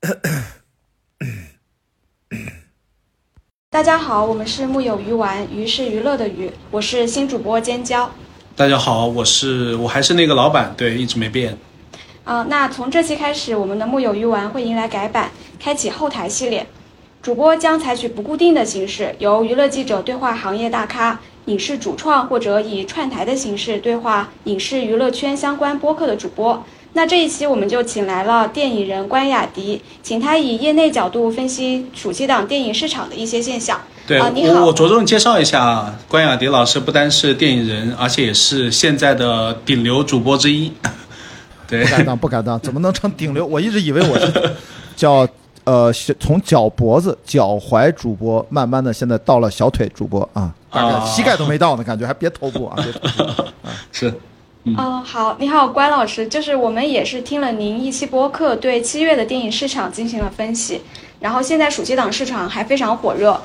大家好，我们是木有鱼丸，鱼是娱乐的鱼，我是新主播尖椒。大家好，我是我还是那个老板，对，一直没变。啊、那从这期开始，我们的木有鱼丸会迎来改版，开启后台系列。主播将采取不固定的形式，由娱乐记者对话行业大咖、影视主创，或者以串台的形式对话影视娱乐圈相关播客的主播。那这一期我们就请来了电影人关雅迪，请他以业内角度分析暑期档电影市场的一些现象。对、啊你好我，我着重介绍一下啊，关雅迪老师不单是电影人，而且也是现在的顶流主播之一。对不，敢当，不敢当，怎么能成顶流？我一直以为我是叫呃，是从脚脖子、脚踝主播，慢慢的现在到了小腿主播啊，大概啊膝盖都没到呢，感觉还别头部啊，别头部啊。是嗯，好，你好，关老师，就是我们也是听了您一期播客，对七月的电影市场进行了分析。然后现在暑期档市场还非常火热，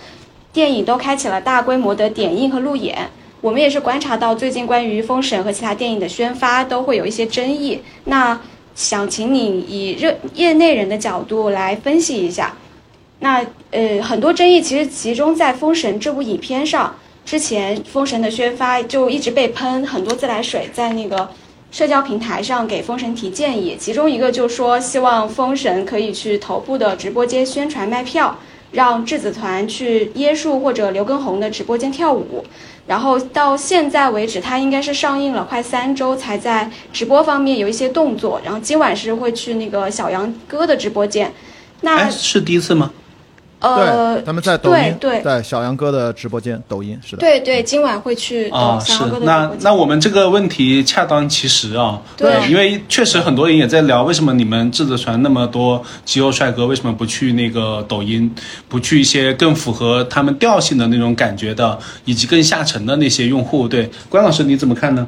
电影都开启了大规模的点映和路演。我们也是观察到最近关于《封神》和其他电影的宣发都会有一些争议。那想请你以热业内人的角度来分析一下。那呃，很多争议其实集中在《封神》这部影片上。之前《封神》的宣发就一直被喷，很多自来水在那个社交平台上给《封神》提建议，其中一个就说希望《封神》可以去头部的直播间宣传卖票，让质子团去椰树或者刘畊宏的直播间跳舞。然后到现在为止，它应该是上映了快三周，才在直播方面有一些动作。然后今晚是会去那个小杨哥的直播间。那，是第一次吗？呃对，，他们在抖音，对对在小杨哥的直播间，抖音是的。对对，今晚会去啊，是那。那我们这个问题恰当其时啊，对因为确实很多人也在聊，为什么你们质子团那么多肌肉帅哥，为什么不去那个抖音，不去一些更符合他们调性的那种感觉的，以及更下沉的那些用户？对，关老师你怎么看呢？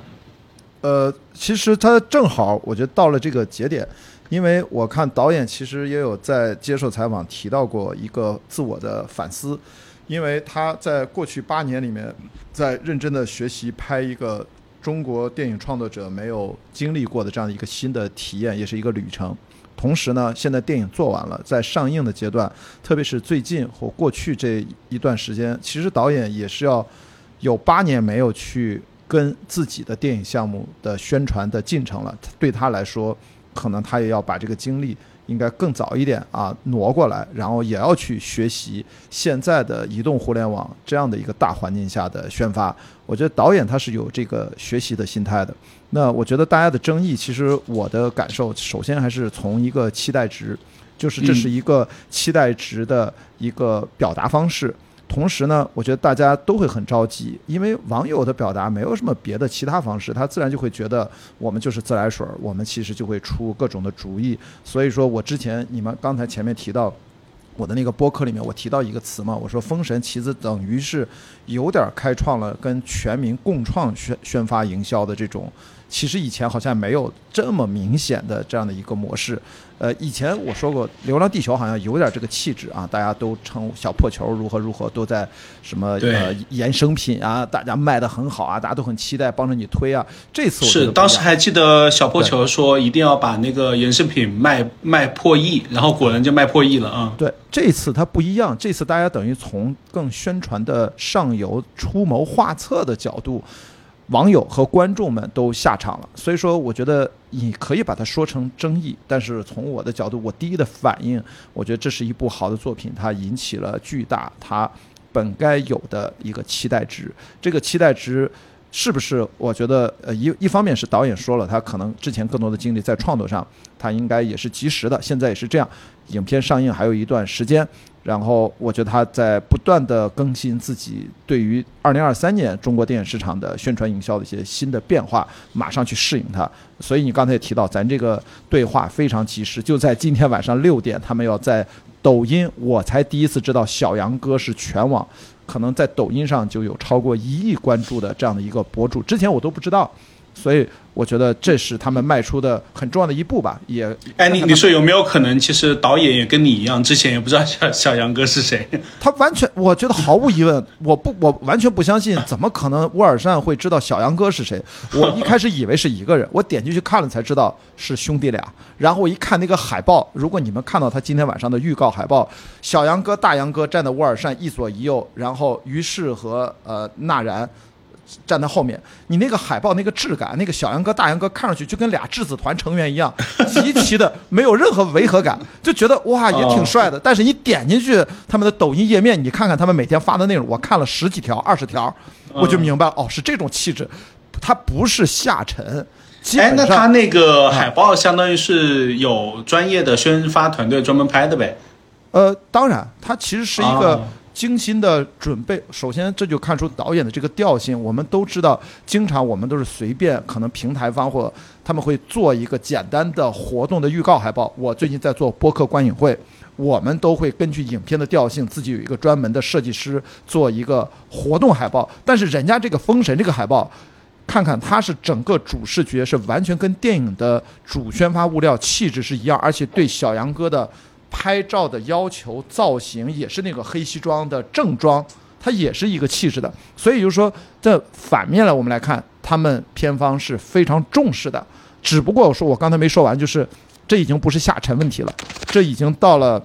呃，其实他正好，我觉得到了这个节点，因为我看导演其实也有在接受采访提到过一个自我的反思，因为他在过去八年里面，在认真的学习拍一个中国电影创作者没有经历过的这样的一个新的体验，也是一个旅程。同时呢，现在电影做完了，在上映的阶段，特别是最近或过去这一段时间，其实导演也是要有八年没有去跟自己的电影项目的宣传的进程了。对他来说，可能他也要把这个精力应该更早一点啊挪过来，然后也要去学习现在的移动互联网这样的一个大环境下的宣发。我觉得导演他是有这个学习的心态的。那我觉得大家的争议，其实我的感受，首先还是从一个期待值，就是这是一个期待值的一个表达方式。同时呢，我觉得大家都会很着急，因为网友的表达没有什么别的其他方式，他自然就会觉得我们就是自来水儿，我们其实就会出各种的主意。所以说我之前你们刚才前面提到。我的那个播客里面，我提到一个词嘛，我说“封神”其实等于是有点开创了跟全民共创宣宣发营销的这种，其实以前好像没有这么明显的这样的一个模式。呃，以前我说过，《流浪地球》好像有点这个气质啊，大家都称小破球如何如何，都在什么呃衍生品啊，大家卖的很好啊，大家都很期待帮着你推啊。这次我是当时还记得小破球说一定要把那个衍生品卖卖破亿，然后果然就卖破亿了啊。对，这次它不一样，这次大家等于从更宣传的上游出谋划策的角度，网友和观众们都下场了。所以说，我觉得你可以把它说成争议，但是从我的角度，我第一的反应，我觉得这是一部好的作品，它引起了巨大它本该有的一个期待值。这个期待值。是不是？我觉得，呃，一一方面是导演说了，他可能之前更多的精力在创作上，他应该也是及时的，现在也是这样。影片上映还有一段时间，然后我觉得他在不断的更新自己对于二零二三年中国电影市场的宣传营销的一些新的变化，马上去适应它。所以你刚才也提到，咱这个对话非常及时，就在今天晚上六点，他们要在抖音，我才第一次知道小杨哥是全网。可能在抖音上就有超过一亿关注的这样的一个博主，之前我都不知道。所以我觉得这是他们迈出的很重要的一步吧。也哎，你你说有没有可能，其实导演也跟你一样，之前也不知道小小杨哥是谁？他完全，我觉得毫无疑问，我不，我完全不相信，怎么可能乌尔善会知道小杨哥是谁？我一开始以为是一个人，我点进去看了才知道是兄弟俩。然后我一看那个海报，如果你们看到他今天晚上的预告海报，小杨哥、大杨哥站在乌尔善一左一右，然后于适和呃纳然。站在后面，你那个海报那个质感，那个小杨哥、大杨哥看上去就跟俩质子团成员一样，极其的 没有任何违和感，就觉得哇也挺帅的。但是你点进去他们的抖音页面，你看看他们每天发的内容，我看了十几条、二十条，我就明白哦，是这种气质，他不是下沉。哎，那他那个海报相当于是有专业的宣发团队专门拍的呗？呃，当然，它其实是一个。精心的准备，首先这就看出导演的这个调性。我们都知道，经常我们都是随便，可能平台方或他们会做一个简单的活动的预告海报。我最近在做播客观影会，我们都会根据影片的调性，自己有一个专门的设计师做一个活动海报。但是人家这个《封神》这个海报，看看它是整个主视觉是完全跟电影的主宣发物料气质是一样，而且对小杨哥的。拍照的要求造型也是那个黑西装的正装，它也是一个气质的。所以就是说，这反面来我们来看，他们片方是非常重视的。只不过我说我刚才没说完，就是这已经不是下沉问题了，这已经到了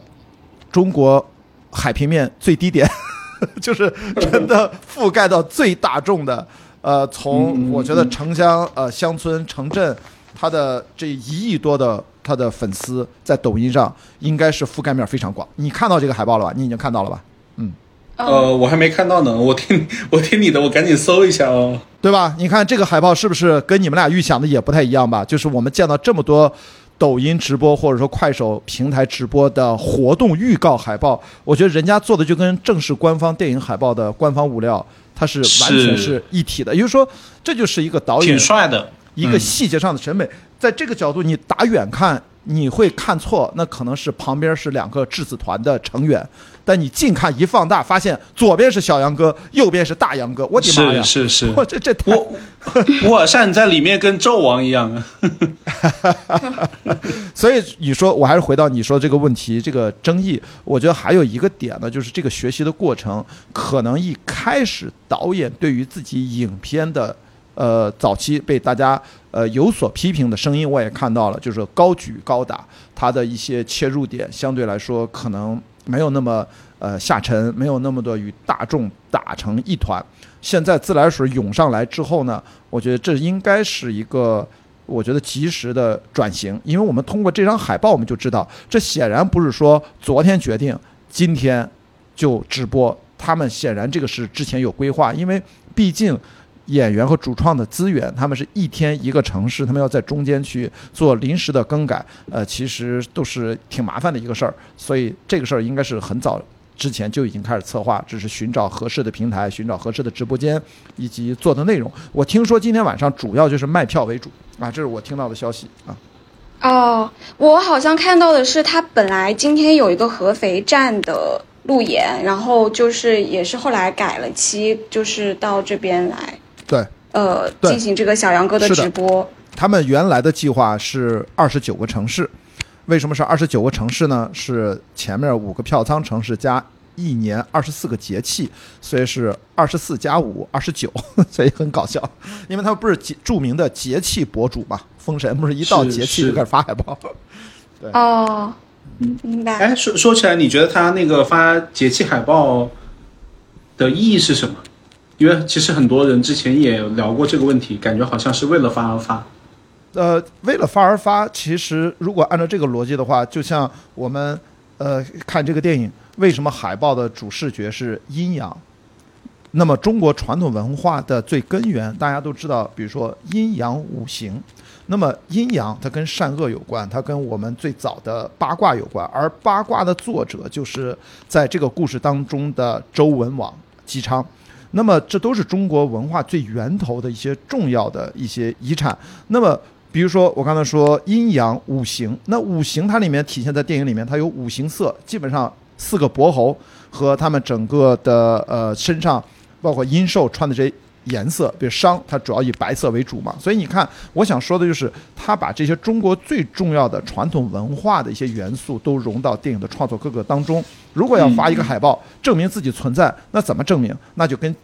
中国海平面最低点，就是真的覆盖到最大众的。呃，从我觉得城乡、呃乡村、城镇，它的这一亿多的。他的粉丝在抖音上应该是覆盖面非常广。你看到这个海报了吧？你已经看到了吧？嗯，呃，我还没看到呢。我听 我听你的，我赶紧搜一下哦，对吧？你看这个海报是不是跟你们俩预想的也不太一样吧？就是我们见到这么多抖音直播或者说快手平台直播的活动预告海报，我觉得人家做的就跟正式官方电影海报的官方物料，它是完全是一体的。也就是说，这就是一个导演挺帅的一个细节上的审美。在这个角度，你打远看你会看错，那可能是旁边是两个质子团的成员，但你近看一放大，发现左边是小杨哥，右边是大杨哥，我的妈呀！是是是，我这这我我善在里面跟纣王一样啊！所以你说，我还是回到你说这个问题，这个争议，我觉得还有一个点呢，就是这个学习的过程，可能一开始导演对于自己影片的。呃，早期被大家呃有所批评的声音，我也看到了，就是高举高打，它的一些切入点相对来说可能没有那么呃下沉，没有那么多与大众打成一团。现在自来水涌上来之后呢，我觉得这应该是一个我觉得及时的转型，因为我们通过这张海报，我们就知道，这显然不是说昨天决定，今天就直播，他们显然这个是之前有规划，因为毕竟。演员和主创的资源，他们是一天一个城市，他们要在中间去做临时的更改，呃，其实都是挺麻烦的一个事儿。所以这个事儿应该是很早之前就已经开始策划，只是寻找合适的平台、寻找合适的直播间以及做的内容。我听说今天晚上主要就是卖票为主啊，这是我听到的消息啊。哦，我好像看到的是他本来今天有一个合肥站的路演，然后就是也是后来改了期，就是到这边来。对，呃，进行这个小杨哥的直播。他们原来的计划是二十九个城市，为什么是二十九个城市呢？是前面五个票仓城市加一年二十四个节气，所以是二十四加五二十九，所以很搞笑。因为他们不是节著名的节气博主嘛，封神不是一到节气就开始发海报。对哦，明白。哎，说说起来，你觉得他那个发节气海报的意义是什么？因为其实很多人之前也聊过这个问题，感觉好像是为了发而发。呃，为了发而发，其实如果按照这个逻辑的话，就像我们呃看这个电影，为什么海报的主视觉是阴阳？那么中国传统文化的最根源，大家都知道，比如说阴阳五行。那么阴阳它跟善恶有关，它跟我们最早的八卦有关，而八卦的作者就是在这个故事当中的周文王姬昌。那么这都是中国文化最源头的一些重要的一些遗产。那么，比如说我刚才说阴阳五行，那五行它里面体现在电影里面，它有五行色，基本上四个伯侯和他们整个的呃身上，包括阴寿穿的这颜色，比如商，它主要以白色为主嘛。所以你看，我想说的就是，他把这些中国最重要的传统文化的一些元素都融到电影的创作各个当中。如果要发一个海报证明自己存在，那怎么证明？那就跟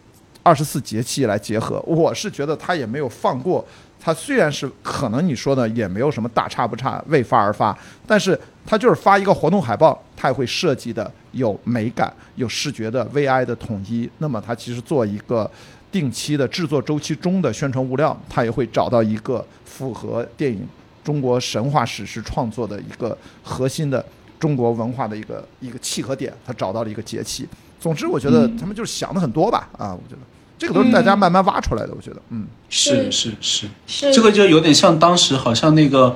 二十四节气来结合。我是觉得他也没有放过。他虽然是可能你说的也没有什么大差不差，为发而发，但是他就是发一个活动海报，他也会设计的有美感，有视觉的 VI 的统一。那么他其实做一个定期的制作周期中的宣传物料，他也会找到一个符合电影中国神话史诗创作的一个核心的中国文化的一个一个契合点，他找到了一个节气。总之，我觉得他们就是想的很多吧，啊，我觉得。这个都是大家慢慢挖出来的，我觉得，嗯，是是是。是，这个就有点像当时好像那个，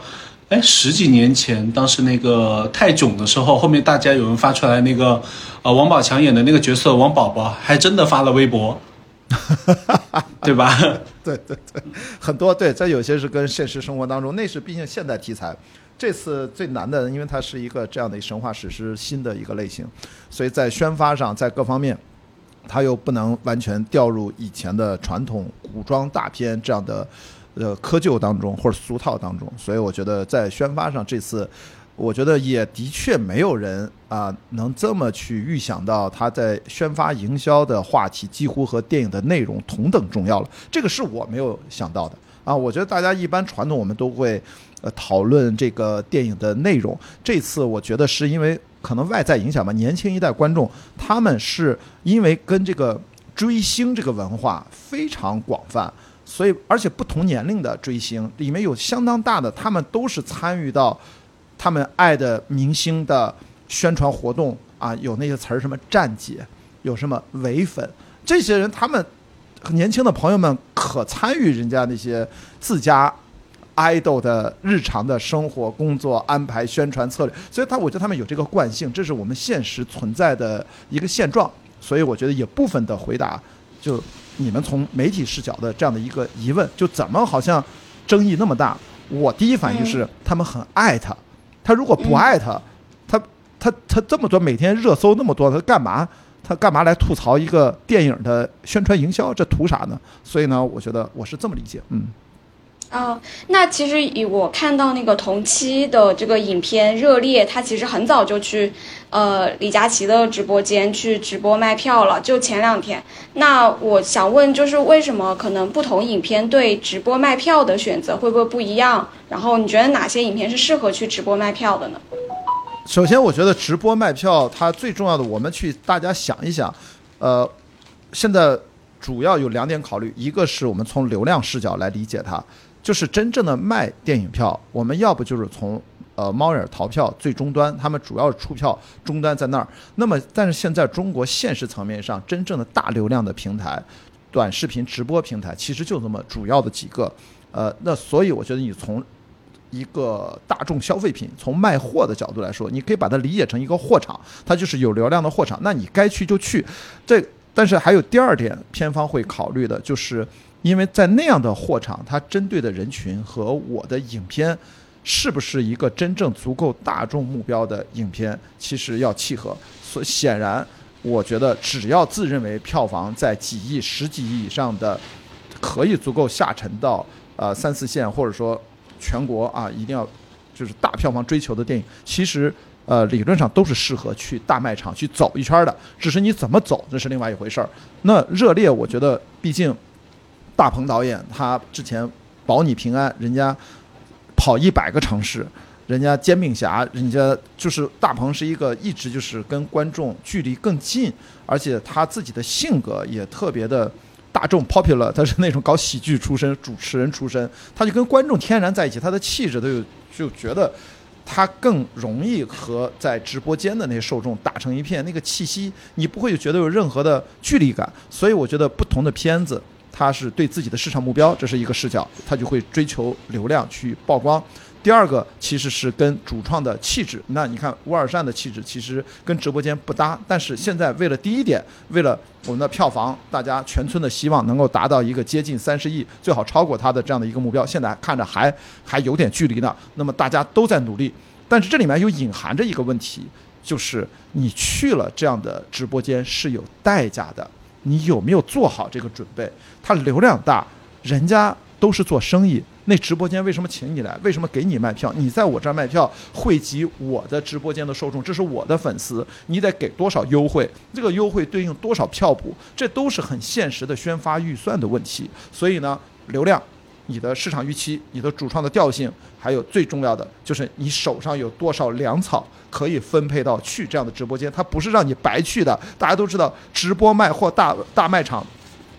哎，十几年前，当时那个泰囧的时候，后面大家有人发出来那个，呃，王宝强演的那个角色王宝宝，还真的发了微博，对吧？对对对，很多对，在有些是跟现实生活当中，那是毕竟现代题材。这次最难的，因为它是一个这样的神话史诗新的一个类型，所以在宣发上，在各方面。它又不能完全掉入以前的传统古装大片这样的呃窠臼当中或者俗套当中，所以我觉得在宣发上这次，我觉得也的确没有人啊能这么去预想到他在宣发营销的话题几乎和电影的内容同等重要了，这个是我没有想到的啊。我觉得大家一般传统我们都会呃讨论这个电影的内容，这次我觉得是因为。可能外在影响吧，年轻一代观众他们是因为跟这个追星这个文化非常广泛，所以而且不同年龄的追星里面有相当大的，他们都是参与到他们爱的明星的宣传活动啊，有那些词儿什么站姐，有什么唯粉，这些人他们年轻的朋友们可参与人家那些自家。idol 的日常的生活、工作安排、宣传策略，所以他我觉得他们有这个惯性，这是我们现实存在的一个现状。所以我觉得也部分的回答，就你们从媒体视角的这样的一个疑问，就怎么好像争议那么大？我第一反应是他们很爱他，他如果不爱他，他他他这么多每天热搜那么多，他干嘛？他干嘛来吐槽一个电影的宣传营销？这图啥呢？所以呢，我觉得我是这么理解，嗯。啊，那其实以我看到那个同期的这个影片《热烈》，他其实很早就去，呃，李佳琦的直播间去直播卖票了，就前两天。那我想问，就是为什么可能不同影片对直播卖票的选择会不会不一样？然后你觉得哪些影片是适合去直播卖票的呢？首先，我觉得直播卖票它最重要的，我们去大家想一想，呃，现在主要有两点考虑，一个是我们从流量视角来理解它。就是真正的卖电影票，我们要不就是从呃猫眼淘票最终端，他们主要出票终端在那儿。那么，但是现在中国现实层面上，真正的大流量的平台，短视频直播平台，其实就这么主要的几个。呃，那所以我觉得你从一个大众消费品，从卖货的角度来说，你可以把它理解成一个货场，它就是有流量的货场。那你该去就去。这但是还有第二点，片方会考虑的就是。因为在那样的货场，它针对的人群和我的影片，是不是一个真正足够大众目标的影片，其实要契合。所显然，我觉得只要自认为票房在几亿、十几亿以上的，可以足够下沉到呃三四线，或者说全国啊一定要就是大票房追求的电影，其实呃理论上都是适合去大卖场去走一圈的。只是你怎么走，那是另外一回事儿。那热烈，我觉得毕竟。大鹏导演，他之前保你平安，人家跑一百个城市，人家煎饼侠，人家就是大鹏是一个一直就是跟观众距离更近，而且他自己的性格也特别的大众 popular，他是那种搞喜剧出身，主持人出身，他就跟观众天然在一起，他的气质都有就觉得他更容易和在直播间的那些受众打成一片，那个气息你不会觉得有任何的距离感，所以我觉得不同的片子。他是对自己的市场目标，这是一个视角，他就会追求流量去曝光。第二个其实是跟主创的气质，那你看乌尔善的气质其实跟直播间不搭，但是现在为了第一点，为了我们的票房，大家全村的希望能够达到一个接近三十亿，最好超过他的这样的一个目标，现在看着还还有点距离呢。那么大家都在努力，但是这里面又隐含着一个问题，就是你去了这样的直播间是有代价的。你有没有做好这个准备？他流量大，人家都是做生意，那直播间为什么请你来？为什么给你卖票？你在我这儿卖票，汇集我的直播间的受众，这是我的粉丝，你得给多少优惠？这个优惠对应多少票补？这都是很现实的宣发预算的问题。所以呢，流量。你的市场预期、你的主创的调性，还有最重要的就是你手上有多少粮草可以分配到去这样的直播间，它不是让你白去的。大家都知道，直播卖货大大卖场，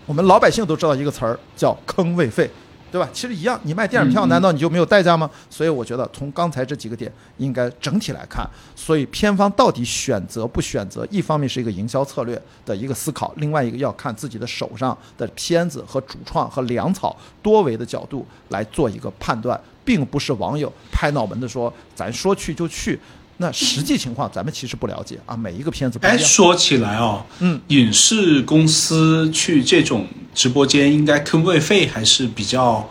我们老百姓都知道一个词儿叫坑位费。对吧？其实一样，你卖电影票，难道你就没有代价吗？所以我觉得从刚才这几个点应该整体来看，所以片方到底选择不选择，一方面是一个营销策略的一个思考，另外一个要看自己的手上的片子和主创和粮草多维的角度来做一个判断，并不是网友拍脑门的说咱说去就去。那实际情况咱们其实不了解啊，每一个片子不一哎，样。说起来哦，嗯，影视公司去这种直播间，应该坑位费还是比较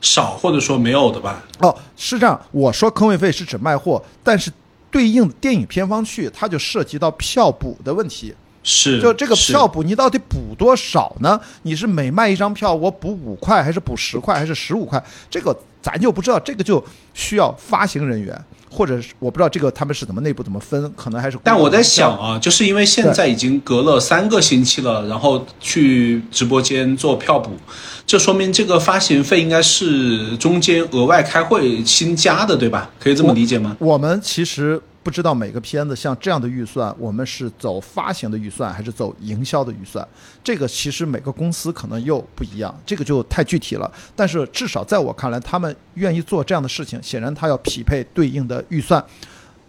少，或者说没有的吧？哦，是这样，我说坑位费是指卖货，但是对应电影片方去，它就涉及到票补的问题。是，就这个票补，你到底补多少呢？你是每卖一张票，我补五块，还是补十块，还是十五块？这个咱就不知道，这个就需要发行人员，或者是我不知道这个他们是怎么内部怎么分，可能还是。但我在想，啊，就是因为现在已经隔了三个星期了，然后去直播间做票补，这说明这个发行费应该是中间额外开会新加的，对吧？可以这么理解吗？我们其实不知道每个片子像这样的预算，我们是走发行的预算还是走营销的预算，这个其实每个公司可能又不一样，这个就太具体了。但是至少在我看来，他们愿意做这样的事情，显然他要匹配对应的预算。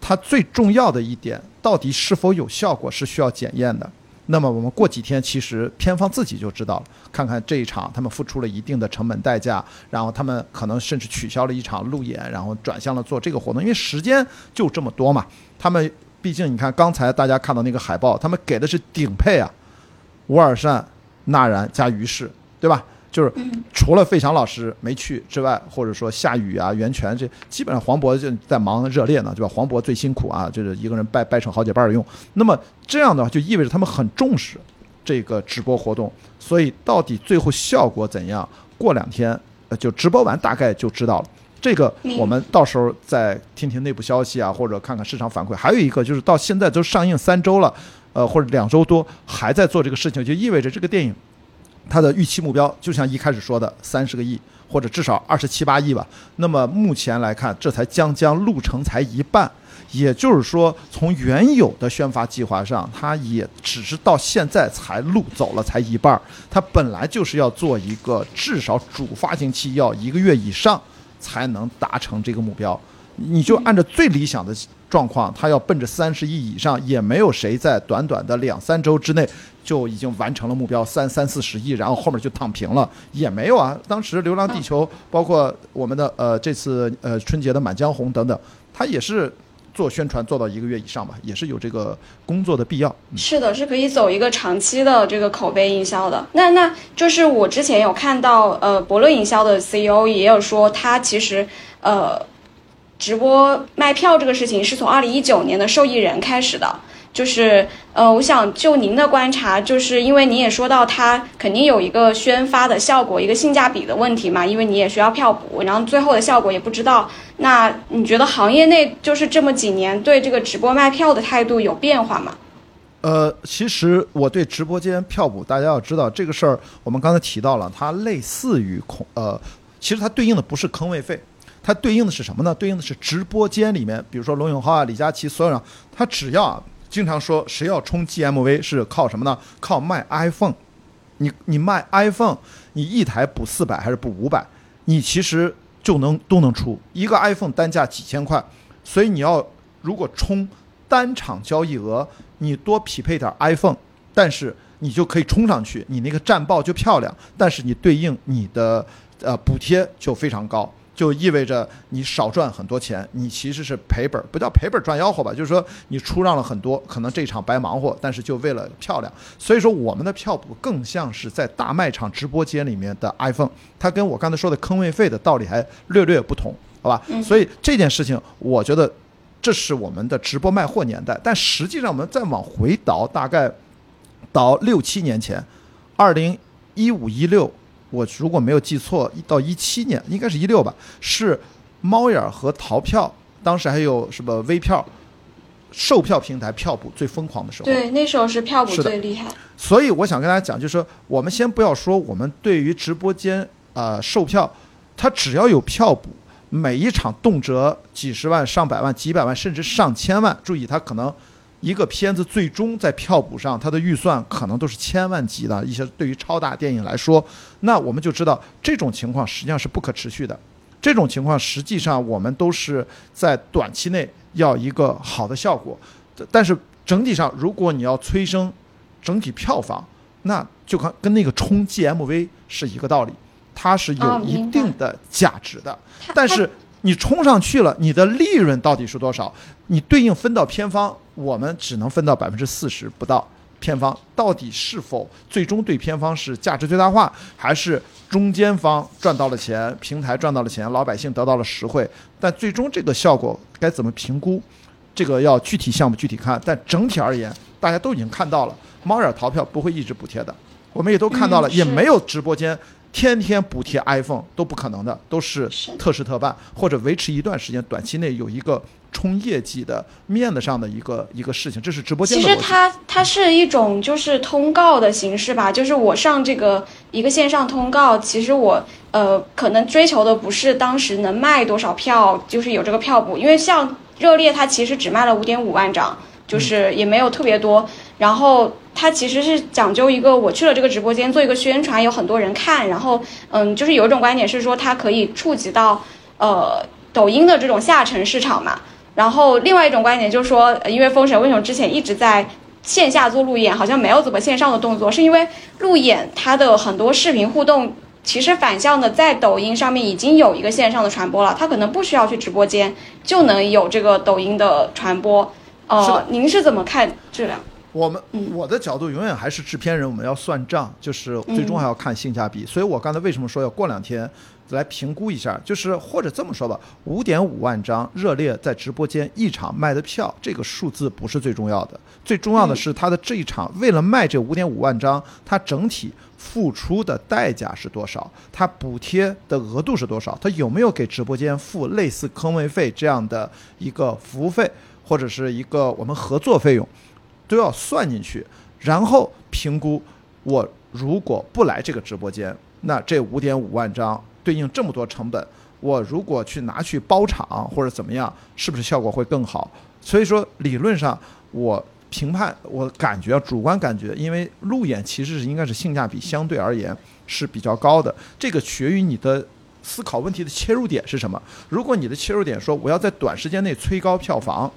它最重要的一点，到底是否有效果是需要检验的。那么我们过几天，其实片方自己就知道了，看看这一场他们付出了一定的成本代价，然后他们可能甚至取消了一场路演，然后转向了做这个活动，因为时间就这么多嘛。他们毕竟你看刚才大家看到那个海报，他们给的是顶配啊，吴尔善、纳然加于适，对吧？就是除了费翔老师没去之外，或者说夏雨啊、袁泉这，基本上黄渤就在忙热烈呢，对吧？黄渤最辛苦啊，就是一个人掰掰成好几瓣儿用。那么这样的话，就意味着他们很重视这个直播活动，所以到底最后效果怎样，过两天呃就直播完大概就知道了。这个我们到时候再听听内部消息啊，或者看看市场反馈。还有一个就是到现在都上映三周了，呃或者两周多还在做这个事情，就意味着这个电影它的预期目标就像一开始说的三十个亿，或者至少二十七八亿吧。那么目前来看，这才将将路程才一半，也就是说，从原有的宣发计划上，它也只是到现在才路走了才一半儿。它本来就是要做一个至少主发行期要一个月以上才能达成这个目标。你就按照最理想的状况，它要奔着三十亿以上，也没有谁在短短的两三周之内就已经完成了目标三三四十亿，然后后面就躺平了，也没有啊。当时《流浪地球》包括我们的呃这次呃春节的《满江红》等等，它也是做宣传做到一个月以上吧，也是有这个工作的必要。嗯是的，是可以走一个长期的这个口碑营销的。那那就是我之前有看到，呃，伯乐营销的 CEO 也有说，他其实呃，直播卖票这个事情是从二零一九年的受益人开始的。就是呃，我想就您的观察，就是因为您也说到它肯定有一个宣发的效果，一个性价比的问题嘛，因为你也需要票补，然后最后的效果也不知道。那你觉得行业内就是这么几年对这个直播卖票的态度有变化吗？呃，其实我对直播间票补，大家要知道这个事儿，我们刚才提到了，它类似于孔呃，其实它对应的不是坑位费，它对应的是什么呢？对应的是直播间里面，比如说罗永浩啊、李佳琦所有人，他只要经常说谁要冲 GMV 是靠什么呢？靠卖 iPhone。你你卖 iPhone，你一台补四百还是补五百，你其实就能都能出一个 iPhone 单价几千块，所以你要如果冲单场交易额，你多匹配点 iPhone，但是你就可以冲上去，你那个战报就漂亮，但是你对应你的呃补贴就非常高。就意味着你少赚很多钱，你其实是赔本儿，不叫赔本儿赚吆喝吧，就是说你出让了很多，可能这场白忙活，但是就为了漂亮。所以说我们的票补更像是在大卖场直播间里面的 iPhone，它跟我刚才说的坑位费的道理还略略不同，好吧？所以这件事情，我觉得这是我们的直播卖货年代，但实际上我们再往回倒，大概倒六七年前，二零一五一六，我如果没有记错，到一七年应该是一六吧，是猫眼儿和淘票，当时还有什么微票。售票平台票补最疯狂的时候，对，那时候是票补最厉害。所以我想跟大家讲，就是说我们先不要说我们对于直播间呃售票，它只要有票补，每一场动辄几十万、上百万、几百万，甚至上千万。注意，它可能一个片子最终在票补上，它的预算可能都是千万级的一些。对于超大电影来说，那我们就知道这种情况实际上是不可持续的。这种情况实际上我们都是在短期内要一个好的效果，但是整体上如果你要催生整体票房，那就看跟那个冲 GMV 是一个道理，它是有一定的价值的。它但是你冲上去了，你的利润到底是多少？你对应分到偏方，我们只能分到百分之四十不到。偏方到底是否最终对偏方是价值最大化，还是中间方赚到了钱，平台赚到了钱，老百姓得到了实惠？但最终这个效果该怎么评估？这个要具体项目具体看。但整体而言，大家都已经看到了，猫眼淘票不会一直补贴的，我们也都看到了，嗯也没有直播间天天补贴 iPhone 都不可能的，都是是特事特办，或者维持一段时间，短期内有一个冲业绩的面子上的一个一个事情，这是直播间其。实它它是一种就是通告的形式吧，就是我上这个一个线上通告，其实我呃可能追求的不是当时能卖多少票，就是有这个票补，因为像热烈它其实只卖了五点五万张，就是也没有特别多，然后。它其实是讲究一个，我去了这个直播间做一个宣传，有很多人看，然后嗯，就是有一种观点是说它可以触及到呃抖音的这种下沉市场嘛，然后另外一种观点就是说，呃因为封神为什么之前一直在线下做路演，好像没有怎么线上的动作，是因为路演它的很多视频互动，其实反向的在抖音上面已经有一个线上的传播了，它可能不需要去直播间就能有这个抖音的传播。哦呃，您是怎么看这两？我们我的角度永远还是制片人，我们要算账，就是最终还要看性价比。所以我刚才为什么说要过两天来评估一下，就是或者这么说吧，五点五万张热烈在直播间一场卖的票，这个数字不是最重要的，最重要的是他的这一场为了卖这五点五万张，他整体付出的代价是多少，他补贴的额度是多少，他有没有给直播间付类似坑位费这样的一个服务费，或者是一个我们合作费用。都要算进去，然后评估我如果不来这个直播间，那这五点五万张对应这么多成本，我如果去拿去包场或者怎么样，是不是效果会更好？所以说理论上我评判我感觉主观感觉，因为路演其实是应该是性价比相对而言是比较高的，这个取决于你的。思考问题的切入点是什么？如果你的切入点说我要在短时间内催高票房，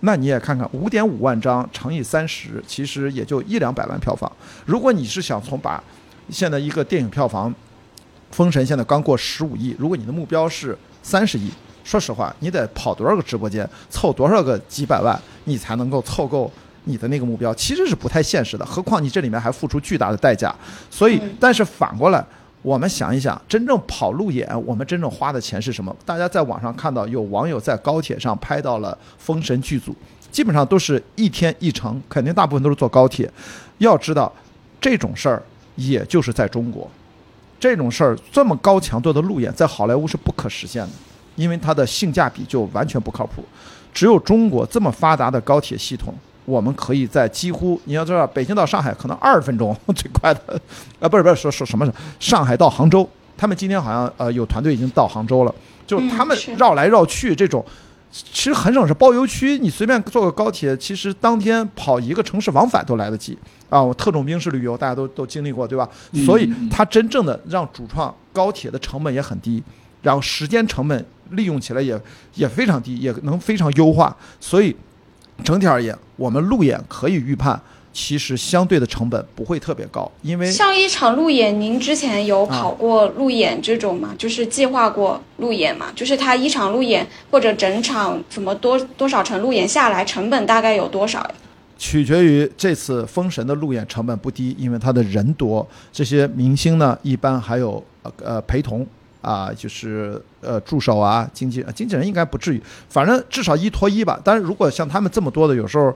那你也看看五点五万张乘以三十，其实也就一两百万票房。如果你是想从把现在一个电影票房，《封神》现在刚过十五亿，如果你的目标是三十亿，说实话，你得跑多少个直播间，凑多少个几百万，你才能够凑够你的那个目标，其实是不太现实的。何况你这里面还付出巨大的代价。所以，但是反过来。我们想一想，真正跑路演，我们真正花的钱是什么？大家在网上看到有网友在高铁上拍到了《封神》剧组，基本上都是一天一程，肯定大部分都是坐高铁。要知道，这种事儿也就是在中国，这种事儿这么高强度的路演，在好莱坞是不可实现的，因为它的性价比就完全不靠谱。只有中国这么发达的高铁系统。我们可以在几乎你要知道，北京到上海可能二十分钟 最快的，啊不是不是说说什么上海到杭州，他们今天好像呃有团队已经到杭州了，就他们绕来绕去这种，其实很省事。包邮区你随便坐个高铁，其实当天跑一个城市往返都来得及啊。我特种兵式旅游大家都都经历过对吧？所以它真正的让主创高铁的成本也很低，然后时间成本利用起来也也非常低，也能非常优化，所以。整体而言，我们路演可以预判，其实相对的成本不会特别高，因为像一场路演，您之前有跑过路演这种吗？啊、就是计划过路演嘛？就是它一场路演或者整场什么多多少场路演下来，成本大概有多少呀？取决于这次封神的路演成本不低，因为它的人多，这些明星呢一般还有呃陪同。啊，就是呃助手啊，经纪人经纪人应该不至于，反正至少一拖一吧。但是如果像他们这么多的，有时候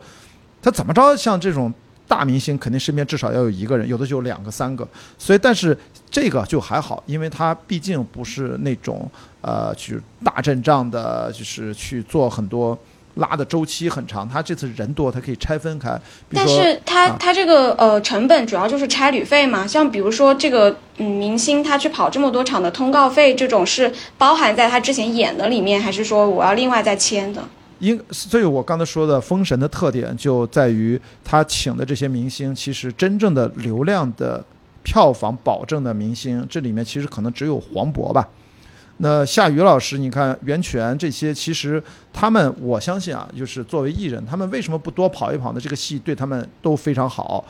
他怎么着，像这种大明星肯定身边至少要有一个人，有的就有两个、三个。所以，但是这个就还好，因为他毕竟不是那种呃去大阵仗的，就是去做很多拉的周期很长。他这次人多，他可以拆分开。但是它啊它这个呃成本主要就是差旅费嘛，像比如说这个嗯明星他去跑这么多场的通告费，这种是包含在他之前演的里面，还是说我要另外再签的？因所以，我刚才说的《封神》的特点就在于他请的这些明星，其实真正的流量的票房保证的明星，这里面其实可能只有黄渤吧。那夏雨老师，你看袁泉这些，其实他们，我相信啊，就是作为艺人，他们为什么不多跑一跑呢？这个戏对他们都非常好。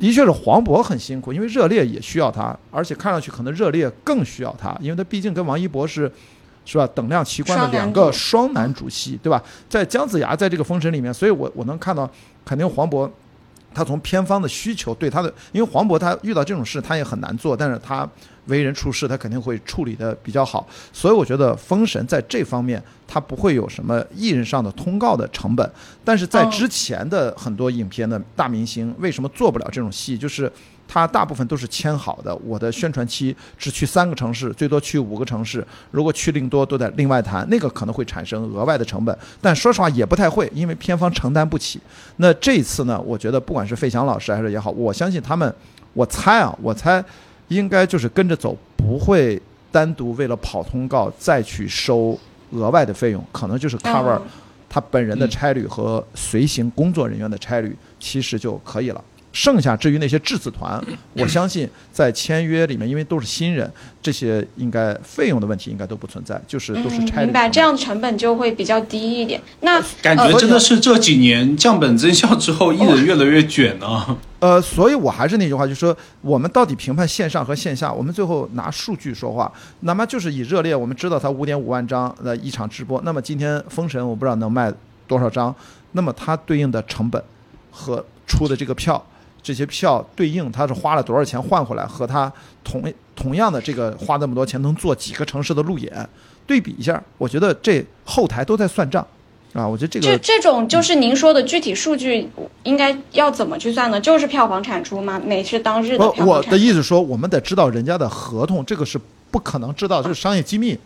的确是黄渤很辛苦，因为热烈也需要他，而且看上去可能热烈更需要他，因为他毕竟跟王一博是。是吧？等量齐观的两个双男主戏，对吧？在姜子牙在这个《封神》里面，所以我我能看到，肯定黄渤他从片方的需求对他的，因为黄渤他遇到这种事他也很难做，但是他为人处事他肯定会处理的比较好，所以我觉得《封神》在这方面他不会有什么艺人上的通告的成本，但是在之前的很多影片的大明星为什么做不了这种戏，就是。他大部分都是签好的，我的宣传期只去三个城市，最多去五个城市，如果去另多都得另外谈，那个可能会产生额外的成本，但说实话也不太会，因为片方承担不起。那这一次呢，我觉得不管是费翔老师还是也好，我相信他们，我猜啊，我猜应该就是跟着走，不会单独为了跑通告再去收额外的费用，可能就是 cover 嗯他本人的嗯差旅和随行工作人员的差旅，其实就可以了。剩下至于那些质子团，我相信在签约里面，因为都是新人，这些应该费用的问题应该都不存在，就是都是嗯，差旅成本。明白，这样成本就会比较低一点。那感觉真的是这几年降本增效之后，艺人越来越卷了。呃，所以我还是那句话，就是说，我们到底评判线上和线下，我们最后拿数据说话。哪怕就是以热烈，我们知道它五点五万张的一场直播，那么今天封神我不知道能卖多少张，那么它对应的成本和出的这个票，这些票对应他是花了多少钱换回来，和他同同样的这个花那么多钱能做几个城市的路演，对比一下，我觉得这后台都在算账啊，我觉得这这个这这种就是您说的具体数据，应该要怎么去算呢？就是票房产出吗？每是当日的不，我票房产出？的意思说，我们得知道人家的合同，这个是不可能知道，这是商业机密。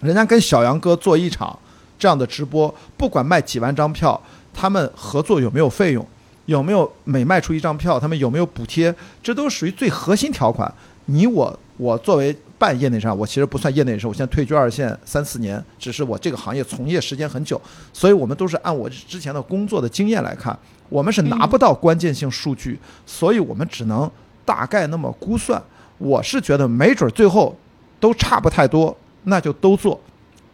人家跟小杨哥做一场这样的直播，不管卖几万张票，他们合作有没有费用，有没有每卖出一张票，他们有没有补贴，这都属于最核心条款。你我我作为半业内人士，我其实不算业内人士，我现在退居二线三四年，只是我这个行业从业时间很久，所以我们都是按我之前的工作的经验来看，我们是拿不到关键性数据，所以我们只能大概那么估算。我是觉得没准最后都差不太多，那就都做，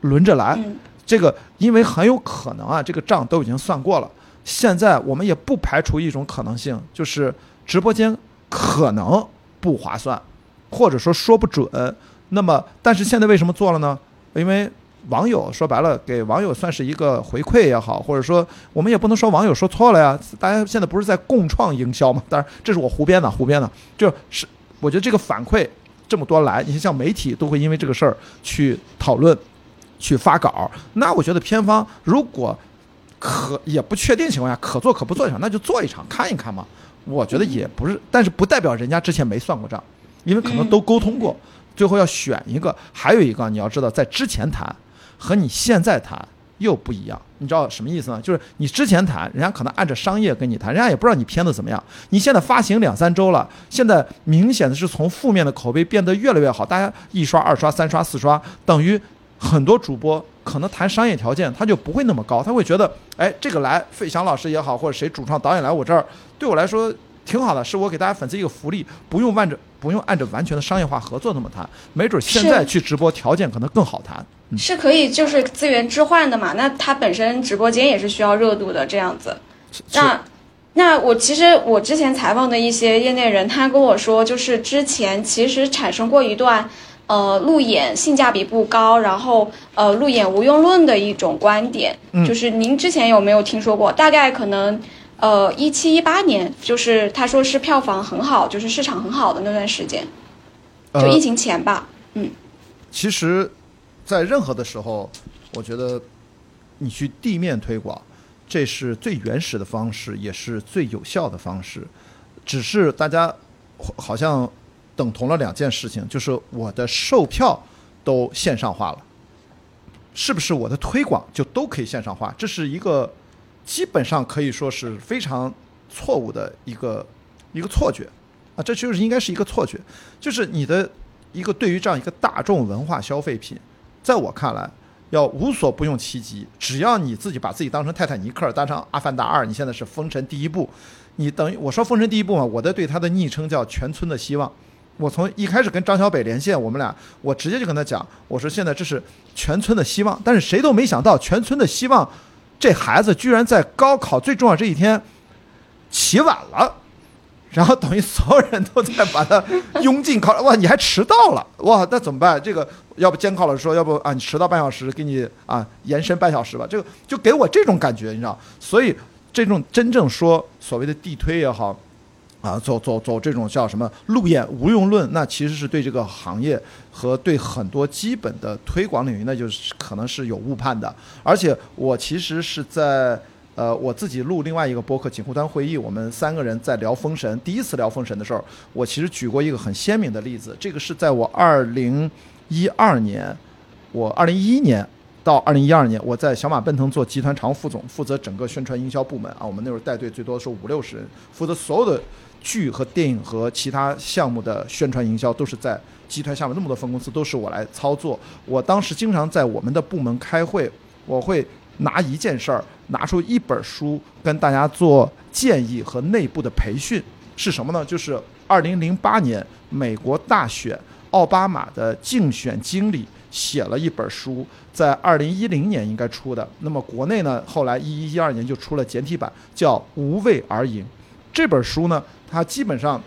轮着来。嗯这个因为很有可能啊，这个账都已经算过了。现在我们也不排除一种可能性，就是直播间可能不划算，或者说说不准。那么，但是现在为什么做了呢？因为网友说白了，给网友算是一个回馈也好，或者说我们也不能说网友说错了呀。大家现在不是在共创营销嘛？当然，这是我胡编的，胡编的。就是我觉得这个反馈这么多来，你像媒体都会因为这个事儿去讨论。去发稿，那我觉得片方如果可也不确定情况下可做可不做一场，那就做一场看一看嘛。我觉得也不是，但是不代表人家之前没算过账，因为可能都沟通过，最后要选一个。还有一个你要知道，在之前谈和你现在谈又不一样，你知道什么意思呢？就是你之前谈，人家可能按照商业跟你谈，人家也不知道你片子怎么样。你现在发行两三周了，现在明显的是从负面的口碑变得越来越好，大家一刷、二刷、三刷、四刷，等于。很多主播可能谈商业条件，他就不会那么高，他会觉得，哎，这个来费翔老师也好，或者谁主创导演来我这儿，对我来说挺好的，是我给大家粉丝一个福利，不用按着不用按着完全的商业化合作那么谈，没准现在去直播条件可能更好谈。嗯，是可以就是资源置换的嘛？那它本身直播间也是需要热度的这样子。那那我其实我之前采访的一些业内人，他跟我说，就是之前其实产生过一段。呃，路演性价比不高，然后呃，路演无用论的一种观点，嗯就是您之前有没有听说过？大概可能呃一七一八年，就是他说是票房很好，就是市场很好的那段时间，就疫情前吧。嗯，其实，在任何的时候，我觉得你去地面推广，这是最原始的方式，也是最有效的方式。只是大家好像等同了两件事情，就是我的售票都线上化了，是不是我的推广就都可以线上化？这是一个基本上可以说是非常错误的一个一个错觉啊！这就是应该是一个错觉，就是你的一个对于这样一个大众文化消费品，在我看来。要无所不用其极，只要你自己把自己当成泰坦尼克，当成阿凡达二，你现在是封神第一部，你等于我说封神第一部嘛，我的对他的昵称叫全村的希望。我从一开始跟张小北连线，我们俩我直接就跟他讲，我说现在这是全村的希望，但是谁都没想到全村的希望，这孩子居然在高考最重要这一天起晚了。然后等于所有人都在把他拥进考哇，你还迟到了哇，那怎么办？这个要不监考老师说，要不啊，你迟到半小时，给你啊延伸半小时吧。这个就给我这种感觉，你知道？所以这种真正说所谓的地推也好，啊，走走走这种叫什么路演无用论，那其实是对这个行业和对很多基本的推广领域，那就是可能是有误判的。而且我其实是在。呃，我自己录另外一个博客《锦湖端会议》，我们三个人在聊《封神》。第一次聊《封神》的时候，我其实举过一个很鲜明的例子。这个是在我二零一二年，我二零一一年到二零一二年，我在小马奔腾做集团常务副总，负责整个宣传营销部门啊。我们那时候带队最多的时候五六十人，负责所有的剧和电影和其他项目的宣传营销，都是在集团下面那么多分公司，都是我来操作。我当时经常在我们的部门开会，我会。拿一件事儿，拿出一本书跟大家做建议和内部的培训是什么呢？就是二零零八年美国大选，奥巴马的竞选经理写了一本书，在二零一零年应该出的。那么国内呢，后来一一一二年就出了简体版，叫《无畏而赢》。这本书呢，它基本上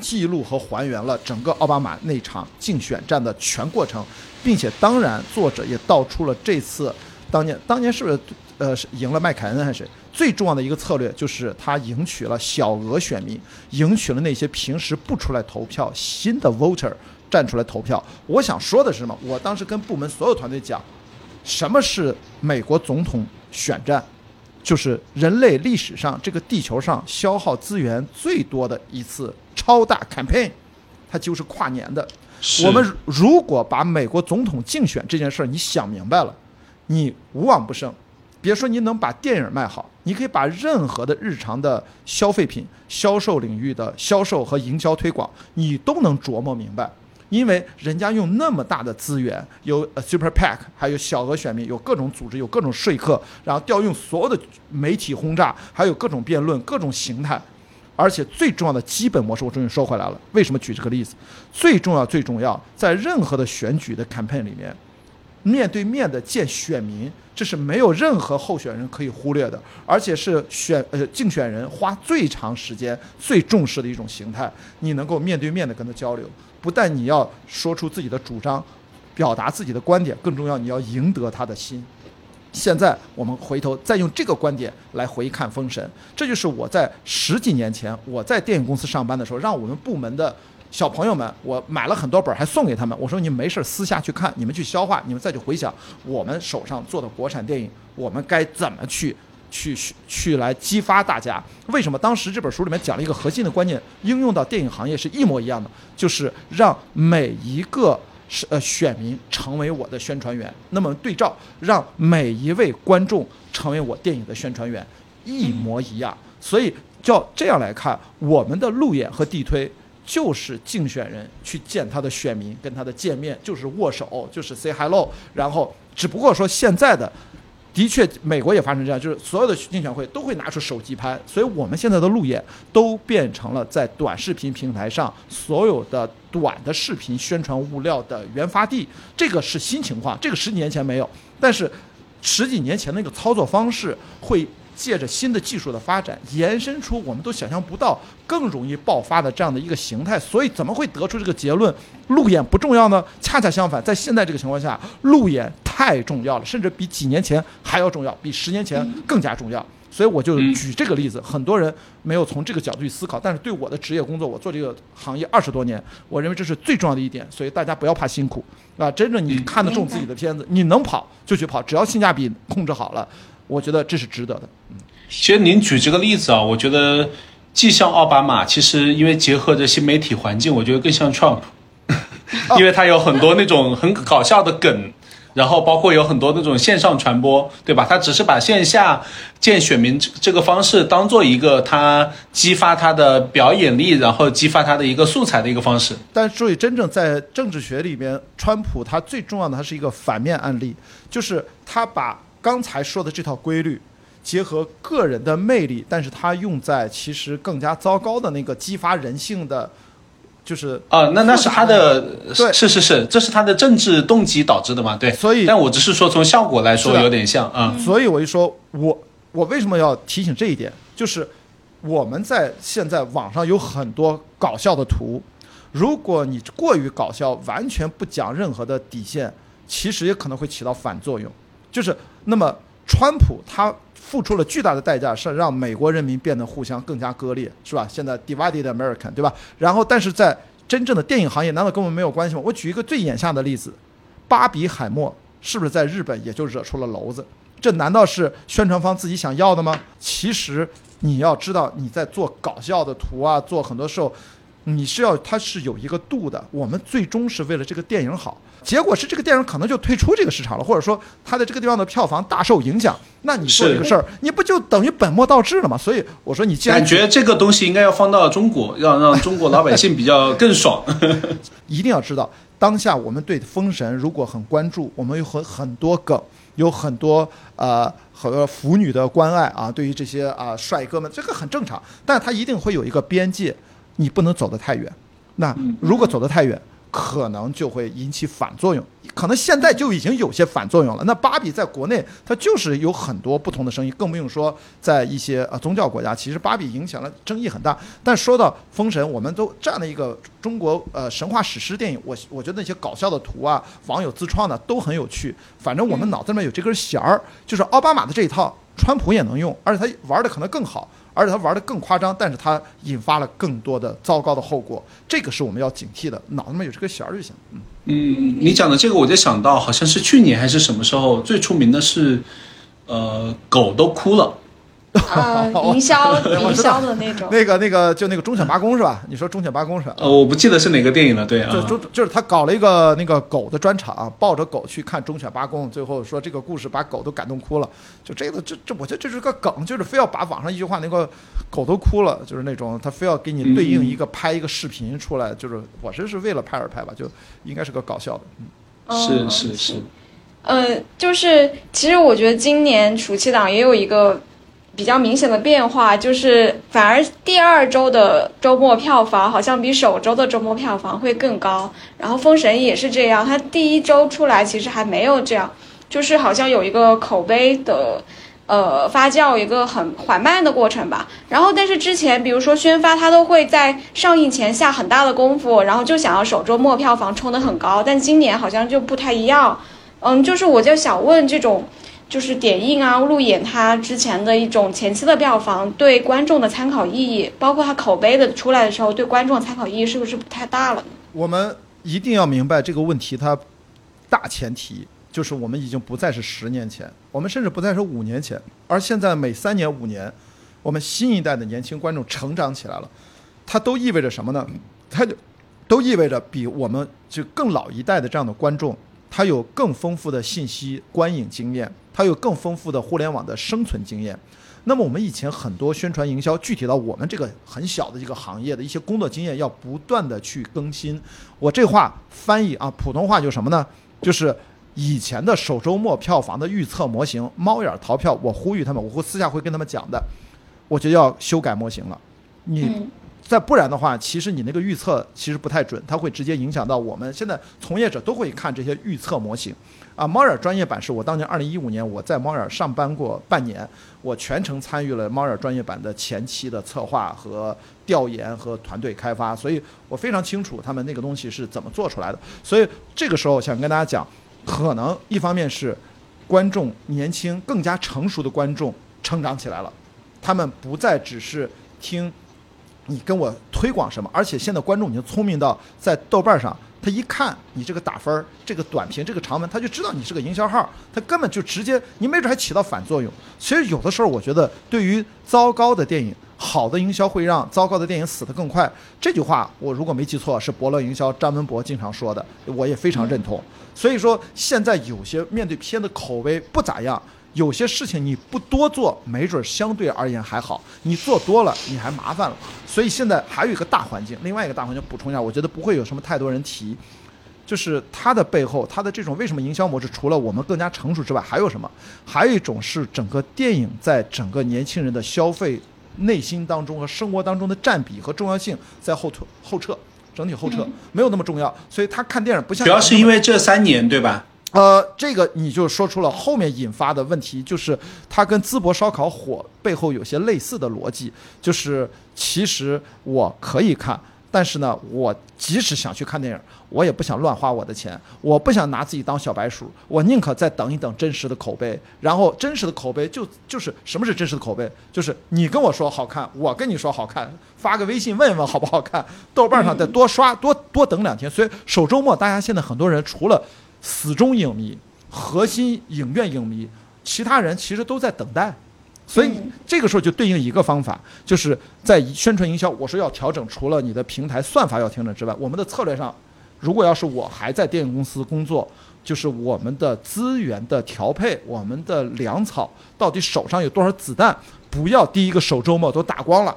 记录和还原了整个奥巴马那场竞选战的全过程，并且当然作者也道出了这次。当年，当年是不是呃赢了麦凯恩还是谁？最重要的一个策略就是他赢取了小额选民，赢取了那些平时不出来投票新的 voter 站出来投票。我想说的是什么？我当时跟部门所有团队讲，什么是美国总统选战？就是人类历史上这个地球上消耗资源最多的一次超大 campaign，它就是跨年的。我们如果把美国总统竞选这件事儿你想明白了。你无往不胜，别说你能把电影卖好，你可以把任何的日常的消费品销售领域的销售和营销推广，你都能琢磨明白。因为人家用那么大的资源，有 Super PAC，还有小额选民，有各种组织，有各种说客，然后调用所有的媒体轰炸，还有各种辩论、各种形态，而且最重要的基本模式，我终于说回来了。为什么举这个例子？最重要、最重要，在任何的选举的 campaign 里面。面对面的见选民，这是没有任何候选人可以忽略的，而且是选呃竞选人花最长时间、最重视的一种形态。你能够面对面的跟他交流，不但你要说出自己的主张，表达自己的观点，更重要，你要赢得他的心。现在我们回头再用这个观点来回看《封神》，这就是我在十几年前我在电影公司上班的时候，让我们部门的。小朋友们，我买了很多本，还送给他们。我说你没事私下去看，你们去消化，你们再去回想我们手上做的国产电影，我们该怎么去去去来激发大家？为什么当时这本书里面讲了一个核心的观念，应用到电影行业是一模一样的，就是让每一个是呃选民成为我的宣传员。那么对照，让每一位观众成为我电影的宣传员，一模一样。所以叫这样来看，我们的路演和地推。就是竞选人去见他的选民，跟他的见面就是握手，就是 say hello。然后，只不过说现在的，的确美国也发生这样，就是所有的竞选会都会拿出手机拍。所以我们现在的路演都变成了在短视频平台上所有的短的视频宣传物料的原发地。这个是新情况，这个十几年前没有，但是十几年前那个操作方式会。借着新的技术的发展，延伸出我们都想象不到、更容易爆发的这样的一个形态。所以，怎么会得出这个结论？路演不重要呢？恰恰相反，在现在这个情况下，路演太重要了，甚至比几年前还要重要，比十年前更加重要。所以，我就举这个例子。很多人没有从这个角度去思考，但是对我的职业工作，我做这个行业二十多年，我认为这是最重要的一点。所以，大家不要怕辛苦啊！真正你看得中自己的片子，你能跑就去跑，只要性价比控制好了。我觉得这是值得的。嗯。其实您举这个例子啊，我觉得既像奥巴马，其实因为结合着新媒体环境，我觉得更像 Trump，因为他有很多那种很搞笑的梗。然后包括有很多那种线上传播，对吧？他只是把线下见选民这这个方式当做一个他激发他的表演力，然后激发他的一个素材的一个方式。但所以真正在政治学里边，川普他最重要的他是一个反面案例，就是他把刚才说的这套规律结合个人的魅力，但是它用在其实更加糟糕的那个激发人性的。就是啊，那那是他的，对，是是是，这是他的政治动机导致的嘛？对，所以，但我只是说从效果来说有点像啊。所以我就说，我我为什么要提醒这一点？就是我们在现在网上有很多搞笑的图，如果你过于搞笑，完全不讲任何的底线，其实也可能会起到反作用。就是那么，川普他。付出了巨大的代价，是让美国人民变得互相更加割裂，是吧？现在 divided American，对吧？然后，但是在真正的电影行业，难道跟我们没有关系吗？我举一个最眼下的例子，巴比海默是不是在日本也就惹出了篓子？这难道是宣传方自己想要的吗？其实你要知道，你在做搞笑的图啊，做很多时候。你是要它是有一个度的，我们最终是为了这个电影好，结果是这个电影可能就退出这个市场了，或者说它的这个地方的票房大受影响，那你做这个事儿，你不就等于本末倒置了吗？所以我说你既然感觉这个东西应该要放到中国，要让中国老百姓比较更爽，一定要知道当下我们对封神如果很关注，我们有很很多梗，有很多呃和腐女的关爱啊，对于这些啊帅哥们，这个很正常，但它一定会有一个边界。你不能走得太远，那如果走得太远，可能就会引起反作用。可能现在就已经有些反作用了。那芭比在国内，它就是有很多不同的声音，更不用说在一些呃宗教国家，其实芭比影响了争议很大。但说到封神，我们都这样的一个中国呃神话史诗电影，我我觉得那些搞笑的图啊，网友自创的都很有趣。反正我们脑子里面有这根弦儿，就是奥巴马的这一套，川普也能用，而且他玩的可能更好。而且他玩的更夸张，但是他引发了更多的糟糕的后果，这个是我们要警惕的。脑子里面有这个弦儿就行。嗯嗯，你讲的这个，我就想到，好像是去年还是什么时候，最出名的是，呃，狗都哭了。呃，营销 营销的那种，那个那个就那个忠犬八公是吧？你说忠犬八公是？呃，我不记得是哪个电影了，对啊，就就就是他搞了一个那个狗的专场，抱着狗去看忠犬八公，最后说这个故事把狗都感动哭了。就这个这这，我觉得这是个梗，就是非要把网上一句话那个狗都哭了，就是那种他非要给你对应一个拍一个视频出来，就是我这是为了拍而拍吧，就应该是个搞笑的，嗯，是是是，呃，就是其实我觉得今年暑期档也有一个。比较明显的变化就是，反而第二周的周末票房好像比首周的周末票房会更高。然后《封神》也是这样，它第一周出来其实还没有这样，就是好像有一个口碑的，呃，发酵一个很缓慢的过程吧。然后，但是之前比如说宣发，它都会在上映前下很大的功夫，然后就想要首周末票房冲得很高。但今年好像就不太一样。嗯，就是我就想问这种。就是点映啊、路演，它之前的一种前期的票房对观众的参考意义，包括它口碑的出来的时候，对观众的参考意义是不是不太大了？我们一定要明白这个问题，它大前提就是我们已经不再是十年前，我们甚至不再是五年前，而现在每三年、五年，我们新一代的年轻观众成长起来了，它都意味着什么呢？它就都意味着比我们就更老一代的这样的观众，他有更丰富的信息观影经验。它有更丰富的互联网的生存经验，那么我们以前很多宣传营销，具体到我们这个很小的一个行业的一些工作经验，要不断的去更新。我这话翻译啊，普通话就什么呢？就是以前的首周末票房的预测模型，猫眼淘票，我呼吁他们，我会私下会跟他们讲的，我就要修改模型了。你。再不然的话，其实你那个预测其实不太准，它会直接影响到我们现在从业者都会看这些预测模型。啊，猫眼专业版是我当年二零一五年我在猫眼上班过半年，我全程参与了猫眼专业版的前期的策划和调研和团队开发，所以我非常清楚他们那个东西是怎么做出来的。所以这个时候想跟大家讲，可能一方面是观众年轻更加成熟的观众成长起来了，他们不再只是听。你跟我推广什么？而且现在观众已经聪明到在豆瓣上。他一看你这个打分儿、这个短评、这个长文，他就知道你是个营销号，他根本就直接，你没准还起到反作用。其实有的时候，我觉得对于糟糕的电影，好的营销会让糟糕的电影死得更快。这句话我如果没记错，是伯乐营销张文博经常说的，我也非常认同。所以说，现在有些面对片的口碑不咋样。有些事情你不多做，没准相对而言还好；你做多了，你还麻烦了。所以现在还有一个大环境，另外一个大环境补充一下，我觉得不会有什么太多人提，就是它的背后，它的这种为什么营销模式，除了我们更加成熟之外，还有什么？还有一种是整个电影在整个年轻人的消费内心当中和生活当中的占比和重要性在后退后撤，整体后撤没有那么重要。所以他看电影不像主要是因为这三年，对吧？呃，这个你就说出了后面引发的问题，就是它跟淄博烧烤火背后有些类似的逻辑，就是其实我可以看，但是呢，我即使想去看电影，我也不想乱花我的钱，我不想拿自己当小白鼠，我宁可再等一等真实的口碑，然后真实的口碑就就是什么是真实的口碑，就是你跟我说好看，我跟你说好看，发个微信问问好不好看，豆瓣上再多刷多多等两天，所以首周末大家现在很多人除了。死忠影迷、核心影院影迷，其他人其实都在等待，所以这个时候就对应一个方法，就是在宣传营销。我说要调整，除了你的平台算法要调整之外，我们的策略上，如果要是我还在电影公司工作，就是我们的资源的调配，我们的粮草到底手上有多少子弹，不要第一个首周末都打光了，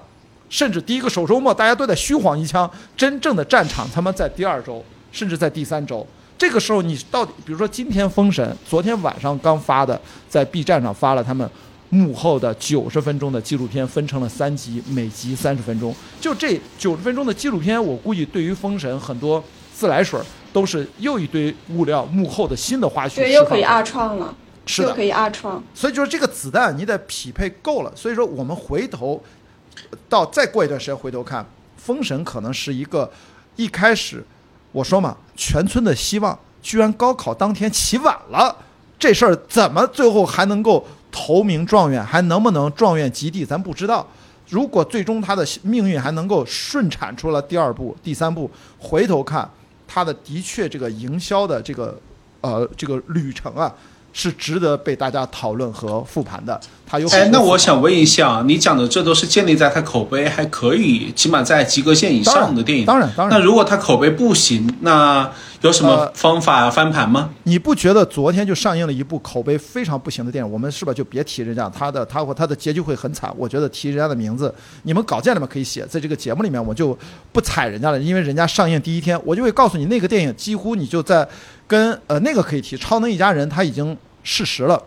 甚至第一个首周末大家都在虚晃一枪，真正的战场他们在第二周，甚至在第三周。这个时候，你到底，比如说今天封神，昨天晚上刚发的，在 B 站上发了他们幕后的九十分钟的纪录片，分成了三集，每集三十分钟。就这九十分钟的纪录片，我估计对于封神很多自来水都是又一堆物料，幕后的新的花絮。对，又可以二创了。是的，可以二创。所以就是这个子弹，你得匹配够了。所以说，我们回头到再过一段时间回头看，封神可能是一个一开始。我说嘛，全村的希望居然高考当天起晚了，这事儿怎么最后还能够投名状元，还能不能状元及第，咱不知道。如果最终他的命运还能够顺产出了第二步、第三步，回头看他的的确这个营销的这个呃这个旅程啊。是值得被大家讨论和复盘的。哎，那我想问一下，你讲的这都是建立在他口碑还可以，起码在及格线以上的电影。当然，当然。那如果他口碑不行，那有什么方法翻盘吗？你不觉得昨天就上映了一部口碑非常不行的电影？我们是不是就别提人家他的他或他的结局会很惨？我觉得提人家的名字，你们稿件里面可以写，在这个节目里面我就不踩人家了，因为人家上映第一天，我就会告诉你那个电影几乎你就在。跟呃那个可以提《超能一家人》，他已经事实了，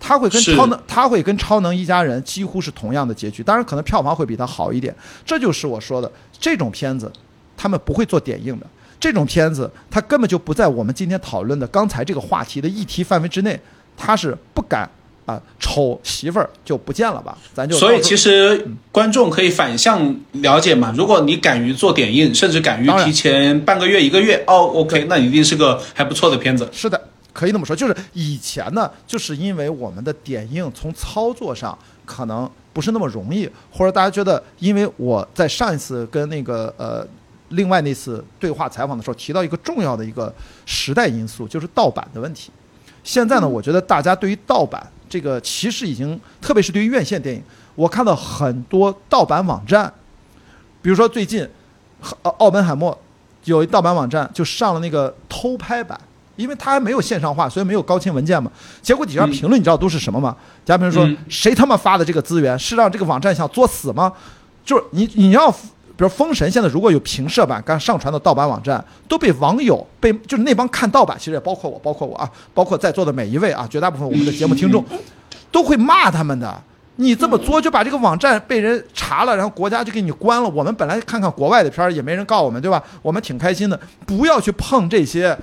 他会跟超能他会跟《超能一家人》几乎是同样的结局，当然可能票房会比他好一点。这就是我说的这种片子，他们不会做点映的。这种片子，它根本就不在我们今天讨论的刚才这个话题的议题范围之内，他是不敢。啊，丑媳妇儿就不见了吧？咱就所以其实观众可以反向了解嘛。如果你敢于做点映，甚至敢于提前半个月、一个月，哦，OK，那一定是个还不错的片子。是的，可以那么说。就是以前呢，就是因为我们的点映从操作上可能不是那么容易，或者大家觉得，因为我在上一次跟那个呃另外那次对话采访的时候提到一个重要的一个时代因素，就是盗版的问题。现在呢，我觉得大家对于盗版。这个其实已经，特别是对于院线电影，我看到很多盗版网站，比如说最近，奥奥本海默有一盗版网站就上了那个偷拍版，因为它还没有线上化，所以没有高清文件嘛。结果底下评论你知道都是什么吗？嘉宾说谁他妈发的这个资源是让这个网站想作死吗？就是你你要。比如《封神》现在如果有平射版刚上传的盗版网站，都被网友被就是那帮看盗版，其实也包括我，包括我啊，包括在座的每一位啊，绝大部分我们的节目听众，都会骂他们的。你这么作就把这个网站被人查了，然后国家就给你关了。我们本来看看国外的片儿也没人告我们，对吧？我们挺开心的。不要去碰这些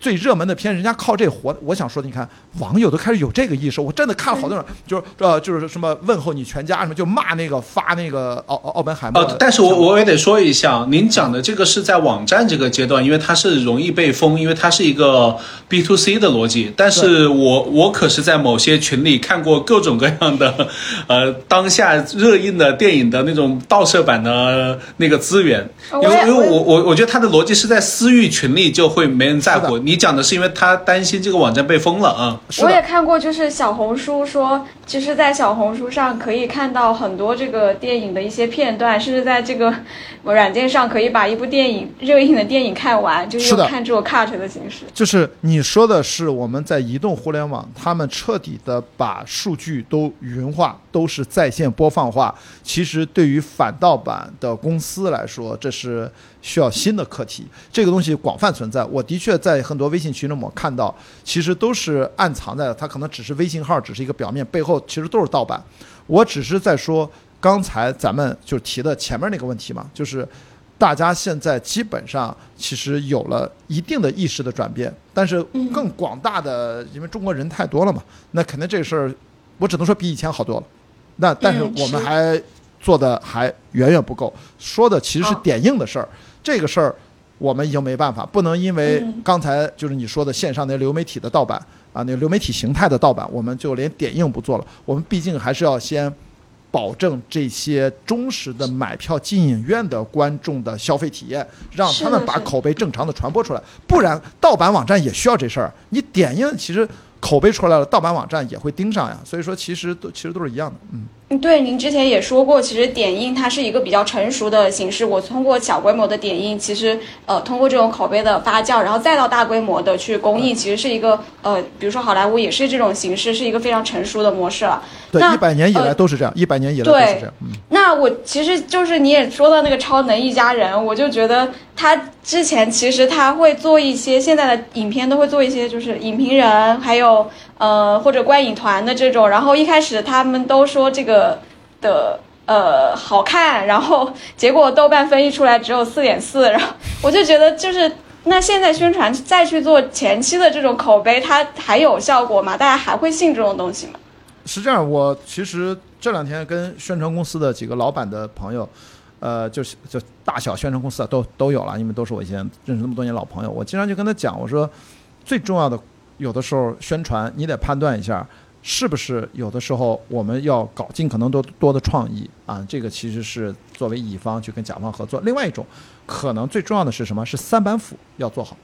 最热门的片，人家靠这活。我想说，你看网友都开始有这个意识，我真的看了好多人，就是呃，就是什么问候你全家什么，就骂那个发那个奥奥本海默。呃，但是我我也得说一下，您讲的这个是在网站这个阶段，因为它是容易被封，因为它是一个 B to C 的逻辑。但是我我可是在某些群里看过各种各样的，呃，当下热映的电影的那种盗摄版的那个资源，因为因为我我我觉得它的逻辑是在私域群里就会没人在乎。你讲的是因为他担心这个网站被封了啊？我也看过，就是小红书说，就是在小红书上可以看到很多这个电影的一些片段，甚至在这个软件上可以把一部电影热映的电影看完，就是看这种 cut 的形式。就是你说的是我们在移动互联网，他们彻底的把数据都云化，都是在线播放化。其实对于反盗版的公司来说，这是。需要新的课题，这个东西广泛存在。我的确在很多微信群中，我看到，其实都是暗藏在，它可能只是微信号，只是一个表面，背后其实都是盗版。我只是在说刚才咱们就提的前面那个问题嘛，就是大家现在基本上其实有了一定的意识的转变，但是更广大的，因为中国人太多了嘛，那肯定这个事儿，我只能说比以前好多了。那但是我们还做的还远远不够，说的其实是点映的事儿。这个事儿，我们已经没办法，不能因为刚才就是你说的线上那流媒体的盗版啊，那流媒体形态的盗版，我们就连点映不做了。我们毕竟还是要先保证这些忠实的买票进影院的观众的消费体验，让他们把口碑正常的传播出来。不然，盗版网站也需要这事儿。你点映其实口碑出来了，盗版网站也会盯上呀。所以说，其实都其实都是一样的，嗯。对，您之前也说过，其实点映它是一个比较成熟的形式。我通过小规模的点映，其实呃，通过这种口碑的发酵，然后再到大规模的去公映，其实是一个呃，比如说好莱坞也是这种形式，是一个非常成熟的模式了。对，一百年以来都是这样，一百年以来都是这样。嗯。那我其实就是你也说到那个超能一家人，我就觉得他之前其实他会做一些现在的影片都会做一些，就是影评人还有。呃，或者观影团的这种，然后一开始他们都说这个的呃好看，然后结果豆瓣分析出来只有四点四，然后我就觉得就是那现在宣传再去做前期的这种口碑，它还有效果吗？大家还会信这种东西吗？是这样，我其实这两天跟宣传公司的几个老板的朋友，呃，就是就大小宣传公司啊都都有了，因为都是我以前认识那么多年老朋友，我经常就跟他讲，我说最重要的。有的时候宣传你得判断一下，是不是有的时候我们要搞尽可能多多的创意啊？这个其实是作为乙方去跟甲方合作。另外一种，可能最重要的是什么？是三板斧要做好。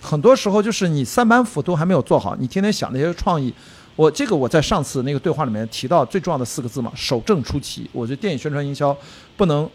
很多时候就是你三板斧都还没有做好，你天天想那些创意。我这个我在上次那个对话里面提到最重要的四个字嘛，守正出奇。我觉得电影宣传营销不能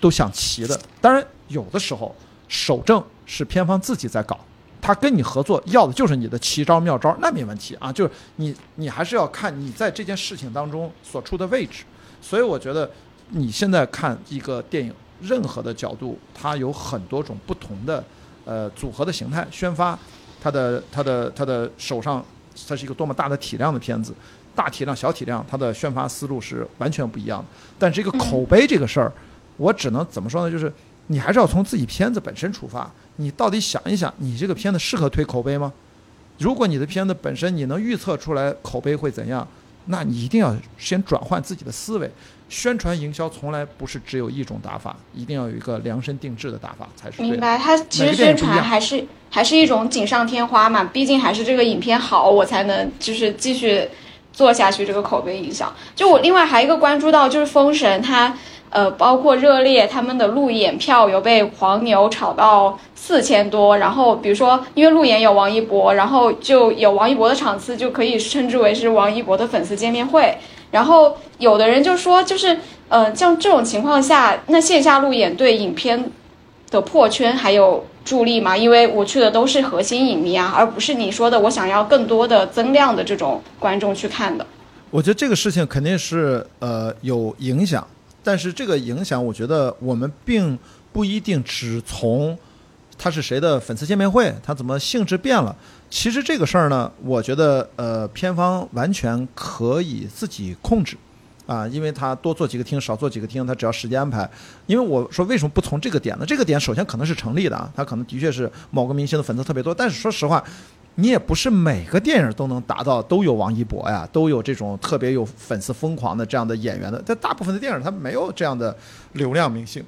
都想齐的。当然有的时候守正是片方自己在搞。他跟你合作要的就是你的奇招妙招，那没问题啊。就是你，你还是要看你在这件事情当中所处的位置。所以我觉得你现在看一个电影，任何的角度，它有很多种不同的呃组合的形态宣发。它的它的它的手上，它是一个多么大的体量的片子，大体量小体量，它的宣发思路是完全不一样的。但是这个口碑这个事儿，我只能怎么说呢？就是你还是要从自己片子本身出发。你到底想一想，你这个片子适合推口碑吗？如果你的片子本身你能预测出来口碑会怎样，那你一定要先转换自己的思维。宣传营销从来不是只有一种打法，一定要有一个量身定制的打法才是。明白，它其实宣传还是还是一种锦上添花嘛，毕竟还是这个影片好，我才能就是继续做下去这个口碑营销。就我另外还一个关注到就是《封神》它。呃，包括热烈他们的路演票有被黄牛炒到四千多，然后比如说因为路演有王一博，然后就有王一博的场次就可以称之为是王一博的粉丝见面会，然后有的人就说就是呃像这种情况下，那线下路演对影片的破圈还有助力吗？因为我去的都是核心影迷啊，而不是你说的我想要更多的增量的这种观众去看的。我觉得这个事情肯定是呃有影响。但是这个影响，我觉得我们并不一定只从他是谁的粉丝见面会，他怎么性质变了。其实这个事儿呢，我觉得呃，片方完全可以自己控制。啊，因为他多做几个厅，少做几个厅，他只要时间安排。因为我说为什么不从这个点呢？这个点首先可能是成立的啊，他可能的确是某个明星的粉丝特别多，但是说实话，你也不是每个电影都能达到都有王一博呀，都有这种特别有粉丝疯狂的这样的演员的。在大部分的电影，他没有这样的流量明星。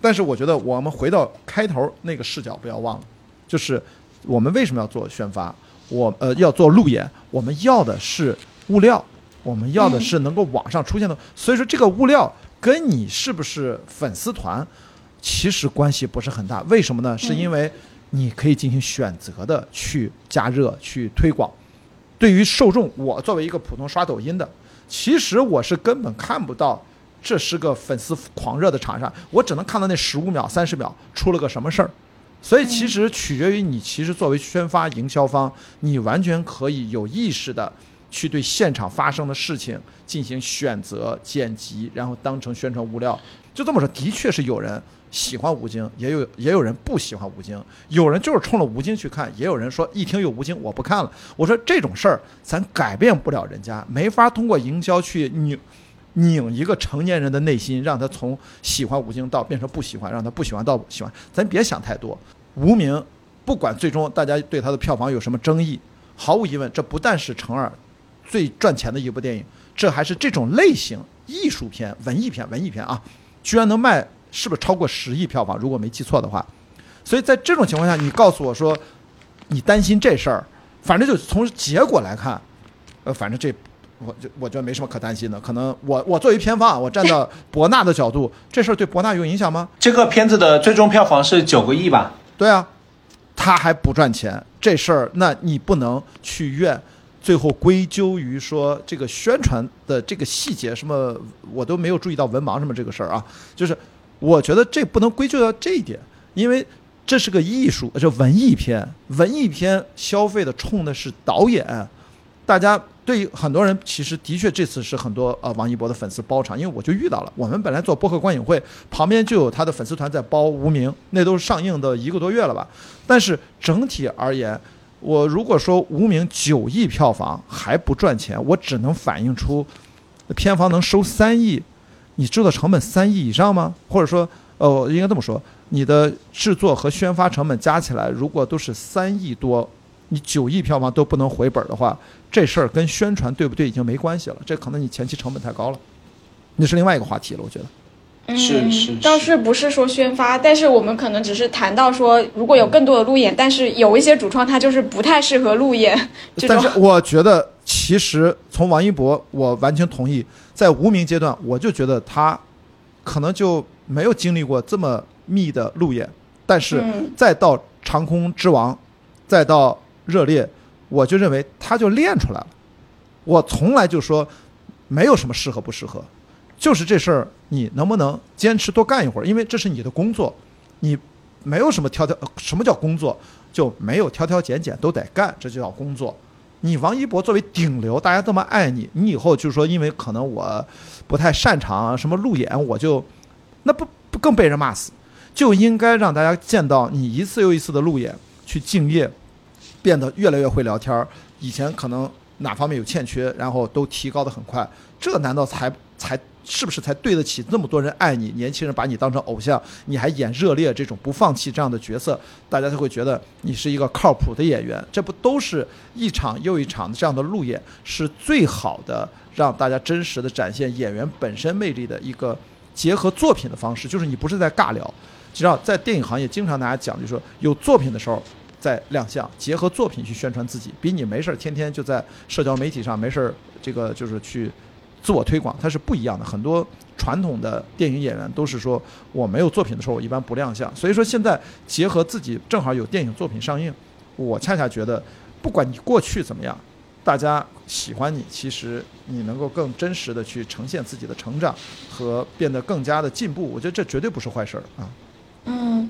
但是我觉得我们回到开头那个视角，不要忘了，就是我们为什么要做宣发？我呃要做路演，我们要的是物料。我们要的是能够网上出现的，所以说这个物料跟你是不是粉丝团，其实关系不是很大。为什么呢？是因为你可以进行选择的去加热、去推广。对于受众，我作为一个普通刷抖音的，其实我是根本看不到这是个粉丝狂热的场上，我只能看到那十五秒、三十秒出了个什么事儿。所以其实取决于你，其实作为宣发营销方，你完全可以有意识的。去对现场发生的事情进行选择剪辑，然后当成宣传物料。就这么说，的确是有人喜欢吴京，也有也有人不喜欢吴京。有人就是冲着吴京去看，也有人说一听有吴京我不看了。我说这种事儿咱改变不了人家，没法通过营销去拧拧一个成年人的内心，让他从喜欢吴京到变成不喜欢，让他不喜欢到喜欢。咱别想太多。无名不管最终大家对他的票房有什么争议，毫无疑问，这不但是成二。最赚钱的一部电影，这还是这种类型艺术片、文艺片、文艺片啊，居然能卖是不是超过十亿票房？如果没记错的话，所以在这种情况下，你告诉我说你担心这事儿，反正就从结果来看，呃，反正这我就我觉得没什么可担心的。可能我我作为片方，我站到博纳的角度，这事儿对博纳有影响吗？这个片子的最终票房是九个亿吧？对啊，他还不赚钱，这事儿那你不能去怨。最后归咎于说这个宣传的这个细节什么，我都没有注意到文盲什么这个事儿啊。就是我觉得这不能归咎到这一点，因为这是个艺术，这文艺片，文艺片消费的冲的是导演。大家对于很多人其实的确这次是很多呃王一博的粉丝包场，因为我就遇到了，我们本来做播客观影会，旁边就有他的粉丝团在包无名，那都是上映的一个多月了吧。但是整体而言。我如果说无名九亿票房还不赚钱，我只能反映出片方能收三亿，你制作成本三亿以上吗？或者说，呃，应该这么说，你的制作和宣发成本加起来如果都是三亿多，你九亿票房都不能回本的话，这事儿跟宣传对不对已经没关系了，这可能你前期成本太高了，那是另外一个话题了，我觉得。是是，倒是不是说宣发，但是我们可能只是谈到说，如果有更多的路演，但是有一些主创他就是不太适合路演。但是我觉得，其实从王一博，我完全同意，在无名阶段，我就觉得他可能就没有经历过这么密的路演，但是再到长空之王，再到热烈，我就认为他就练出来了。我从来就说，没有什么适合不适合。就是这事儿，你能不能坚持多干一会儿？因为这是你的工作，你没有什么挑挑。什么叫工作？就没有挑挑拣拣，都得干，这就叫工作。你王一博作为顶流，大家这么爱你，你以后就是说，因为可能我不太擅长什么路演，我就那不不更被人骂死？就应该让大家见到你一次又一次的路演，去敬业，变得越来越会聊天儿。以前可能哪方面有欠缺，然后都提高的很快，这难道才才？是不是才对得起那么多人爱你？年轻人把你当成偶像，你还演热烈这种不放弃这样的角色，大家就会觉得你是一个靠谱的演员。这不都是一场又一场的这样的路演，是最好的让大家真实的展现演员本身魅力的一个结合作品的方式。就是你不是在尬聊，知道在电影行业经常大家讲，就是说有作品的时候在亮相，结合作品去宣传自己，比你没事儿天天就在社交媒体上没事儿这个就是去。自我推广它是不一样的，很多传统的电影演员都是说我没有作品的时候，我一般不亮相。所以说现在结合自己正好有电影作品上映，我恰恰觉得，不管你过去怎么样，大家喜欢你，其实你能够更真实的去呈现自己的成长和变得更加的进步，我觉得这绝对不是坏事儿啊。嗯。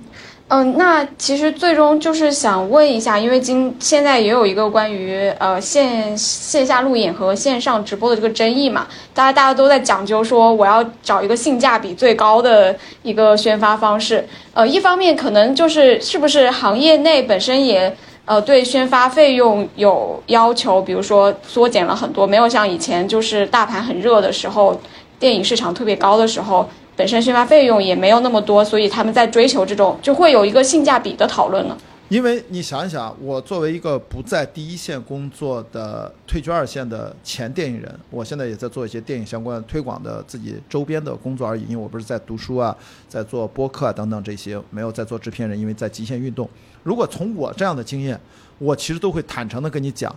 嗯，那其实最终就是想问一下，因为今现在也有一个关于呃线线下路演和线上直播的这个争议嘛，大家大家都在讲究说我要找一个性价比最高的一个宣发方式。呃，一方面可能就是是不是行业内本身也呃对宣发费用有要求，比如说缩减了很多，没有像以前就是大盘很热的时候电影市场特别高的时候，本身宣发费用也没有那么多，所以他们在追求这种就会有一个性价比的讨论了。因为你想一想，我作为一个不在第一线工作的退居二线的前电影人，我现在也在做一些电影相关推广的自己周边的工作而已。因为我不是在读书啊，在做播客啊等等这些，没有在做制片人，因为在极限运动。如果从我这样的经验，我其实都会坦诚的跟你讲，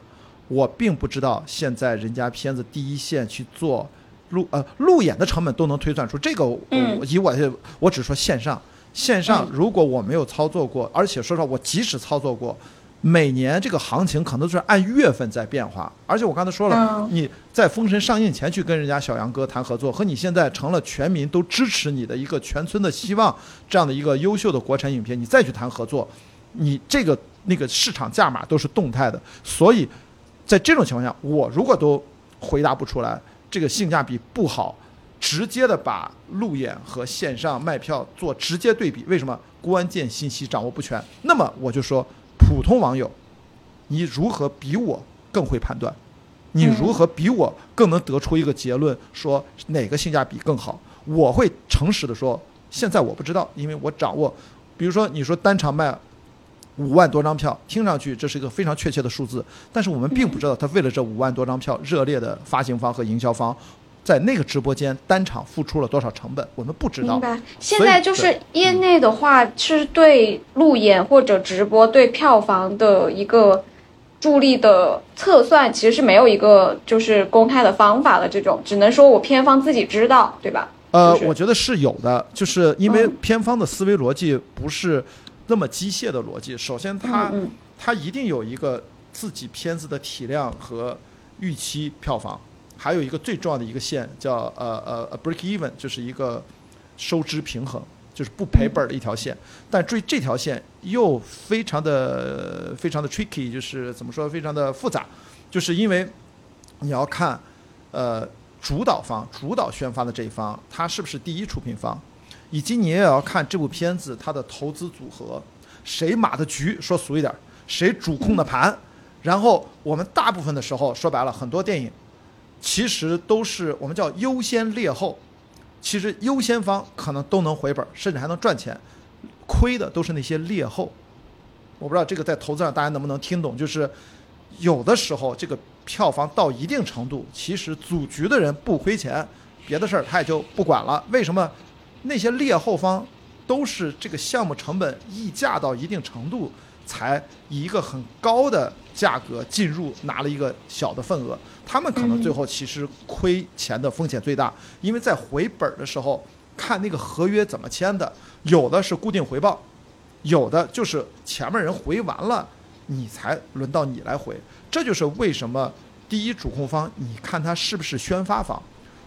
我并不知道现在人家片子第一线去做路呃路演的成本都能推算出这个。嗯，以我我只说线上。线上如果我没有操作过，而且说实话，我即使操作过，每年这个行情可能就是按月份在变化。而且我刚才说了，你在《封神》上映前去跟人家小杨哥谈合作，和你现在成了全民都支持你的一个全村的希望这样的一个优秀的国产影片，你再去谈合作，你这个那个市场价码都是动态的。所以在这种情况下，我如果都回答不出来，这个性价比不好。直接的把路演和线上卖票做直接对比，为什么关键信息掌握不全？那么我就说，普通网友，你如何比我更会判断？你如何比我更能得出一个结论，说哪个性价比更好？我会诚实的说，现在我不知道，因为我掌握，比如说你说单场卖五万多张票，听上去这是一个非常确切的数字，但是我们并不知道他为了这五万多张票，热烈的发行方和营销方。在那个直播间单场付出了多少成本，我们不知道。明白。现在就是业内的话，是对路演或者直播对票房的一个助力的测算，其实是没有一个就是公开的方法的。这种只能说我片方自己知道，对吧？呃，我觉得是有的，就是因为片方的思维逻辑不是那么机械的逻辑。首先，它它一定有一个自己片子的体量和预期票房。还有一个最重要的一个线叫呃呃 break even，就是一个收支平衡，就是不赔本的一条线。但注意这条线又非常的非常的 tricky，就是怎么说非常的复杂，就是因为你要看呃主导方主导宣发的这一方，他是不是第一出品方，以及你也要看这部片子它的投资组合，谁码的局，说俗一点，谁主控的盘。然后我们大部分的时候说白了，很多电影。其实都是我们叫优先劣后，其实优先方可能都能回本，甚至还能赚钱，亏的都是那些劣后。我不知道这个在投资上大家能不能听懂，就是有的时候这个票房到一定程度，其实组局的人不亏钱，别的事儿他也就不管了。为什么？那些劣后方都是这个项目成本溢价到一定程度，才以一个很高的价格进入，拿了一个小的份额。他们可能最后其实亏钱的风险最大，因为在回本的时候看那个合约怎么签的，有的是固定回报，有的就是前面人回完了，你才轮到你来回。这就是为什么第一主控方，你看他是不是宣发方，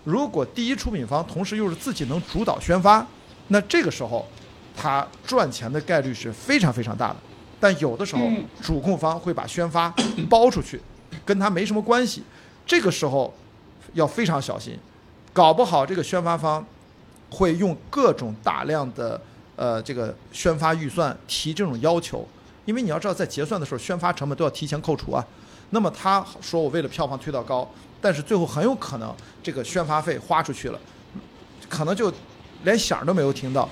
如果第一出品方同时又是自己能主导宣发，那这个时候他赚钱的概率是非常非常大的。但有的时候主控方会把宣发 包出去，跟他没什么关系。这个时候要非常小心，搞不好这个宣发方会用各种大量的呃这个宣发预算提这种要求，因为你要知道在结算的时候宣发成本都要提前扣除啊。那么他说我为了票房推到高，但是最后很有可能这个宣发费花出去了，可能就连响都没有听到，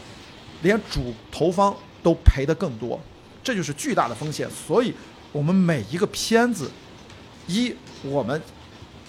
连主投方都赔的更多，这就是巨大的风险。所以我们每一个片子，一我们。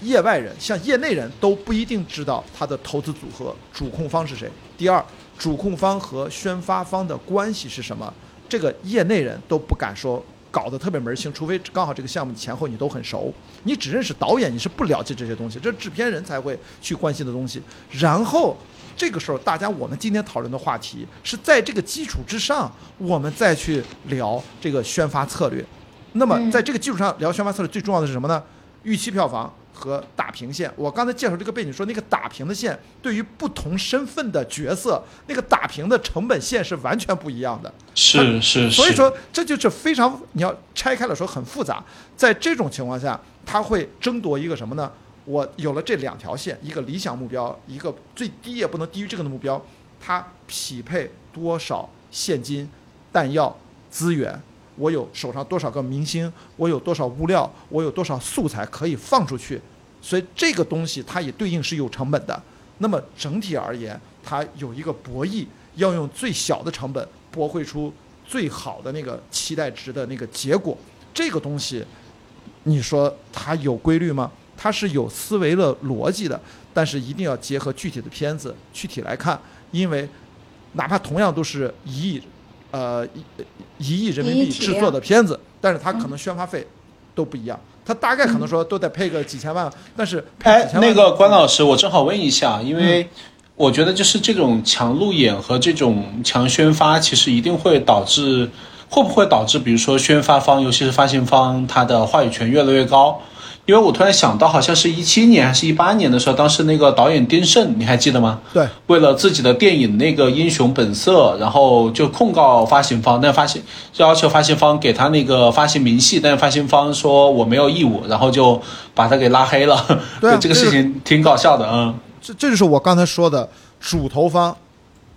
业外人像业内人都不一定知道他的投资组合主控方是谁。第二，主控方和宣发方的关系是什么？这个业内人都不敢说，搞得特别门儿清，除非刚好这个项目前后你都很熟，你只认识导演，你是不了解这些东西，这制片人才会去关心的东西。然后这个时候，大家我们今天讨论的话题是在这个基础之上，我们再去聊这个宣发策略。那么在这个基础上聊宣发策略，最重要的是什么呢？预期票房。和打平线，我刚才介绍这个背景说，那个打平的线对于不同身份的角色，那个打平的成本线是完全不一样的。是是是。所以说这就是非常你要拆开了说很复杂。在这种情况下，他会争夺一个什么呢？我有了这两条线，一个理想目标，一个最低也不能低于这个的目标，它匹配多少现金、弹药、资源。我有手上多少个明星，我有多少物料，我有多少素材可以放出去，所以这个东西它也对应是有成本的。那么整体而言，它有一个博弈，要用最小的成本博绘出最好的那个期待值的那个结果。这个东西，你说它有规律吗？它是有思维的逻辑的，但是一定要结合具体的片子具体来看，因为哪怕同样都是一亿，呃一一亿人民币制作的片子，但是它可能宣发费都不一样。它大概可能说都得配个几千万，但是哎，那个关老师，我正好问一下，因为我觉得就是这种强路演和这种强宣发，其实一定会导致，会不会导致，比如说宣发方，尤其是发行方，他的话语权越来越高？因为我突然想到，好像是一七年还是一八年的时候，当时那个导演丁晟，你还记得吗？对，为了自己的电影那个《英雄本色》，然后就控告发行方，但发行要求发行方给他那个发行明细，但是发行方说我没有义务，然后就把他给拉黑了。对，这个事情挺搞笑的啊。这这就是我刚才说的，主投方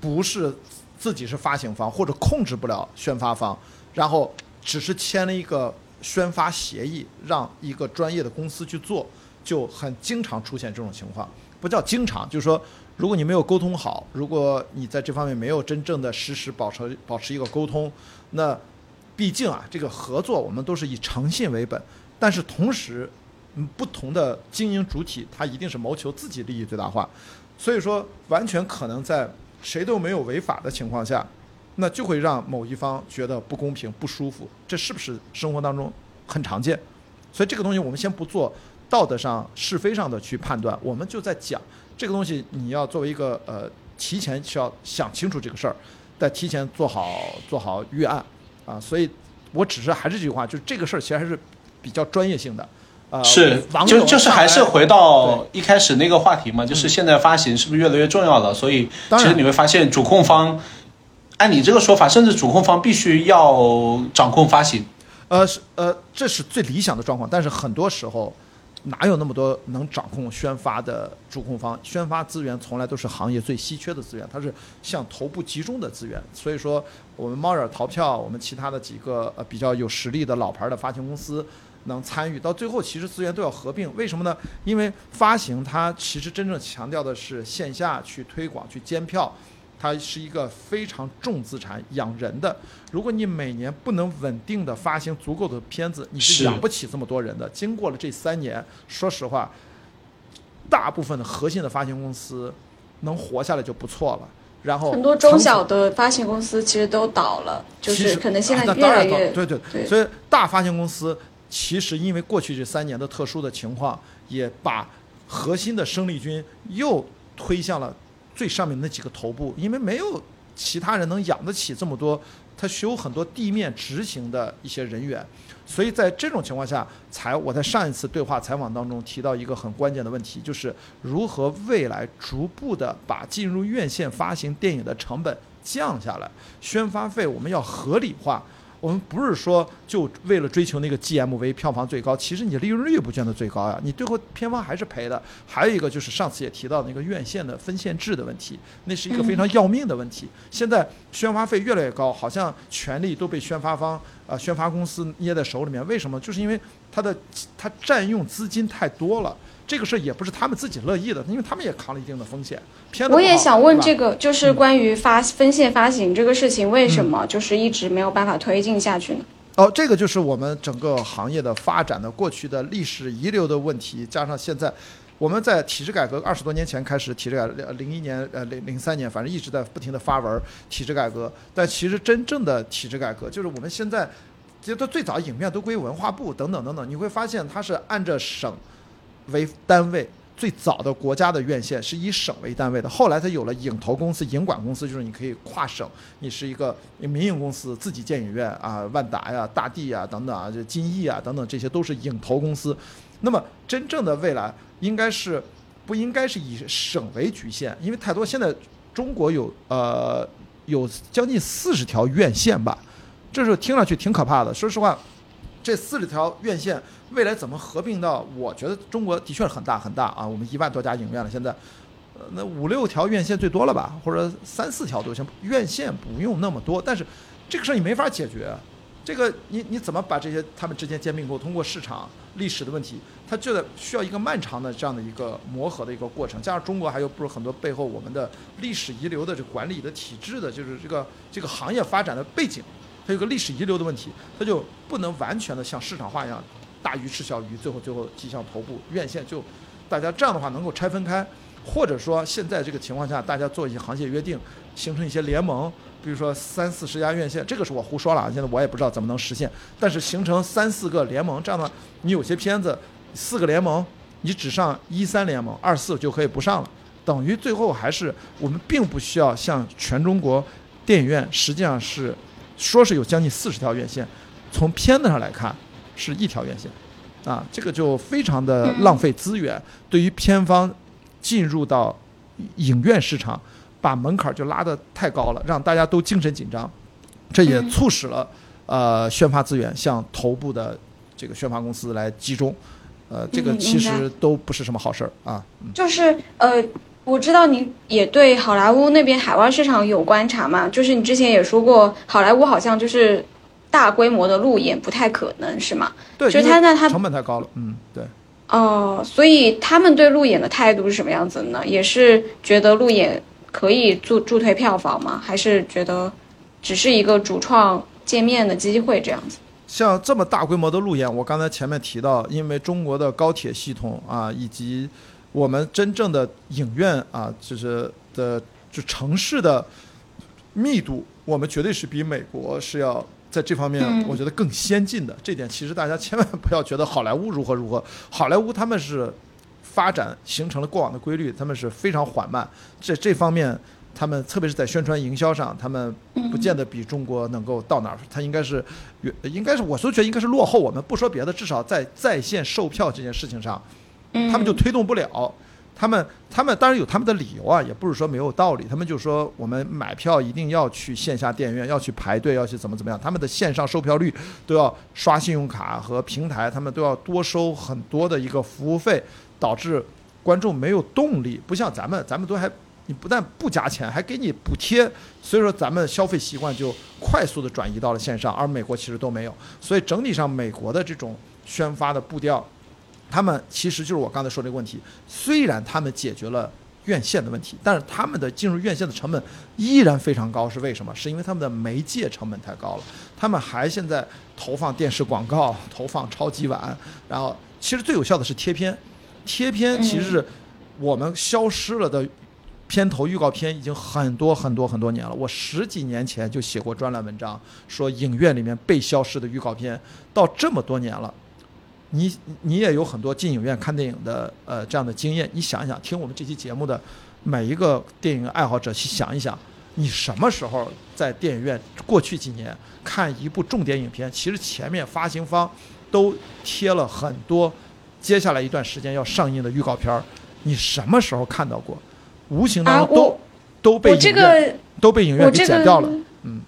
不是自己是发行方或者控制不了宣发方，然后只是签了一个。宣发协议让一个专业的公司去做，就很经常出现这种情况。不叫经常，就是说，如果你没有沟通好，如果你在这方面没有真正的实时保持保持一个沟通，那毕竟啊，这个合作我们都是以诚信为本。但是同时，嗯，不同的经营主体，他一定是谋求自己利益最大化。所以说，完全可能在谁都没有违法的情况下。那就会让某一方觉得不公平、不舒服，这是不是生活当中很常见？所以这个东西我们先不做道德上是非上的去判断，我们就在讲这个东西，你要作为一个呃提前需要想清楚这个事儿，再提前做好做好预案啊。所以我只是还是这句话，就是这个事儿其实还是比较专业性的。呃，是，就就是还是回到一开始那个话题嘛，就是现在发行是不是越来越重要了？所以其实你会发现主控方。按你这个说法，甚至主控方必须要掌控发行，呃，是呃，这是最理想的状况。但是很多时候，哪有那么多能掌控宣发的主控方？宣发资源从来都是行业最稀缺的资源，它是向头部集中的资源。所以说，我们猫眼淘票，我们其他的几个呃比较有实力的老牌的发行公司能参与，到最后其实资源都要合并。为什么呢？因为发行它其实真正强调的是线下去推广、去监票。它是一个非常重资产、养人的。如果你每年不能稳定的发行足够的片子，你是养不起这么多人的。经过了这三年，说实话，大部分的核心的发行公司能活下来就不错了。然后很多中小的发行公司其实都倒了，就是可能现在越来越对对对。所以大发行公司其实因为过去这三年的特殊的情况，也把核心的生力军又推向了。最上面那几个头部，因为没有其他人能养得起这么多，他需要很多地面执行的一些人员，所以在这种情况下，才我在上一次对话采访当中提到一个很关键的问题，就是如何未来逐步的把进入院线发行电影的成本降下来，宣发费我们要合理化。我们不是说就为了追求那个 GMV 票房最高，其实你利润率不见得最高呀，你最后片方还是赔的。还有一个就是上次也提到那个院线的分线制的问题，那是一个非常要命的问题。现在宣发费越来越高，好像权力都被宣发方、呃宣发公司捏在手里面。为什么？就是因为它的它占用资金太多了。这个事儿也不是他们自己乐意的，因为他们也扛了一定的风险。我也想问这个，就是关于发分线发行这个事情，为什么就是一直没有办法推进下去呢？哦，这个就是我们整个行业的发展的过去的历史遗留的问题，加上现在我们在体制改革二十多年前开始体制改革，零一年呃零零三年，反正一直在不停的发文体制改革。但其实真正的体制改革，就是我们现在其实它最早影片都归文化部等等等等，你会发现它是按着省。为单位最早的国家的院线是以省为单位的，后来它有了影投公司、影管公司，就是你可以跨省，你是一个民营公司自己建影院啊，万达呀、大地呀等等啊，就金逸啊等等，这些都是影投公司。那么真正的未来应该是不应该是以省为局限？因为太多现在中国有呃有将近四十条院线吧，这是听上去挺可怕的。说实话，这四十条院线。未来怎么合并到？我觉得中国的确是很大很大啊！我们一万多家影院了，现在，呃，那五六条院线最多了吧？或者三四条都行，院线不用那么多。但是这个事儿你没法解决，这个你你怎么把这些他们之间兼并过通过市场历史的问题，它就得需要一个漫长的这样的一个磨合的一个过程。加上中国还有不是很多背后我们的历史遗留的这管理的体制的，就是这个这个行业发展的背景，它有个历史遗留的问题，它就不能完全的像市场化一样，大鱼吃小鱼，最后最后迹象头部院线就大家这样的话能够拆分开，或者说现在这个情况下，大家做一些行业约定，形成一些联盟。比如说三四十家院线，这个是我胡说了！现在我也不知道怎么能实现，但是形成三四个联盟，这样的你有些片子四个联盟，你只上一三联盟，二四就可以不上了，等于最后还是我们并不需要像全中国电影院，实际上是说是有将近四十条院线，从片子上来看是一条院线，啊，这个就非常的浪费资源，对于片方进入到影院市场。把门槛就拉得太高了，让大家都精神紧张，这也促使了呃宣发资源向头部的这个宣发公司来集中，呃，这个其实都不是什么好事儿啊。就是呃，我知道你也对好莱坞那边海外市场有观察嘛，就是你之前也说过，好莱坞好像就是大规模的路演不太可能是吗？对，就是他那他成本太高了，嗯，对。哦，所以他们对路演的态度是什么样子呢？也是觉得路演。可以助助推票房吗？还是觉得只是一个主创见面的机会这样子？像这么大规模的路演，我刚才前面提到，因为中国的高铁系统啊，以及我们真正的影院啊，就是的就城市的密度，我们绝对是比美国是要在这方面，我觉得更先进的。这点其实大家千万不要觉得好莱坞如何如何，好莱坞他们是。发展形成了过往的规律，他们是非常缓慢。这这方面，他们特别是在宣传营销上，他们不见得比中国能够到哪儿。他应该是，应该是，我都觉得应该是落后我们。不说别的，至少在在线售票这件事情上，他们就推动不了。他们他们当然有他们的理由啊，也不是说没有道理。他们就说我们买票一定要去线下电影院，要去排队，要去怎么怎么样。他们的线上售票率都要刷信用卡和平台，他们都要多收很多的一个服务费。导致观众没有动力，不像咱们，咱们都还你不但不加钱，还给你补贴，所以说咱们消费习惯就快速的转移到了线上，而美国其实都没有。所以整体上，美国的这种宣发的步调，他们其实就是我刚才说这个问题。虽然他们解决了院线的问题，但是他们的进入院线的成本依然非常高。是为什么？是因为他们的媒介成本太高了。他们还现在投放电视广告，投放超级碗，然后其实最有效的是贴片。贴片其实是我们消失了的片头预告片，已经很多很多很多年了。我十几年前就写过专栏文章，说影院里面被消失的预告片，到这么多年了，你你也有很多进影院看电影的呃这样的经验。你想一想，听我们这期节目的每一个电影爱好者去想一想，你什么时候在电影院过去几年看一部重点影片？其实前面发行方都贴了很多。接下来一段时间要上映的预告片儿，你什么时候看到过？无形当中都都被影院都被影院给剪掉了。嗯，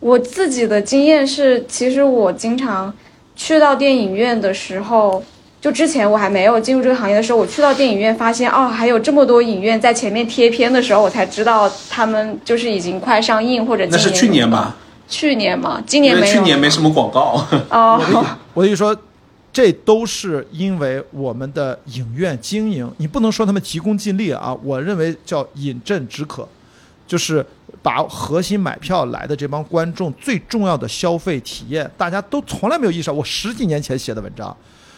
我自己的经验是，其实我经常去到电影院的时候，就之前我还没有进入这个行业的时候，我去到电影院发现哦，还有这么多影院在前面贴片的时候，我才知道他们就是已经快上映或者。那是去年吧？去年嘛，今年没有。去年没什么广告。哦，我跟你说。这都是因为我们的影院经营，你不能说他们急功近利啊，我认为叫饮鸩止渴，就是把核心买票来的这帮观众最重要的消费体验，大家都从来没有意识到。我十几年前写的文章，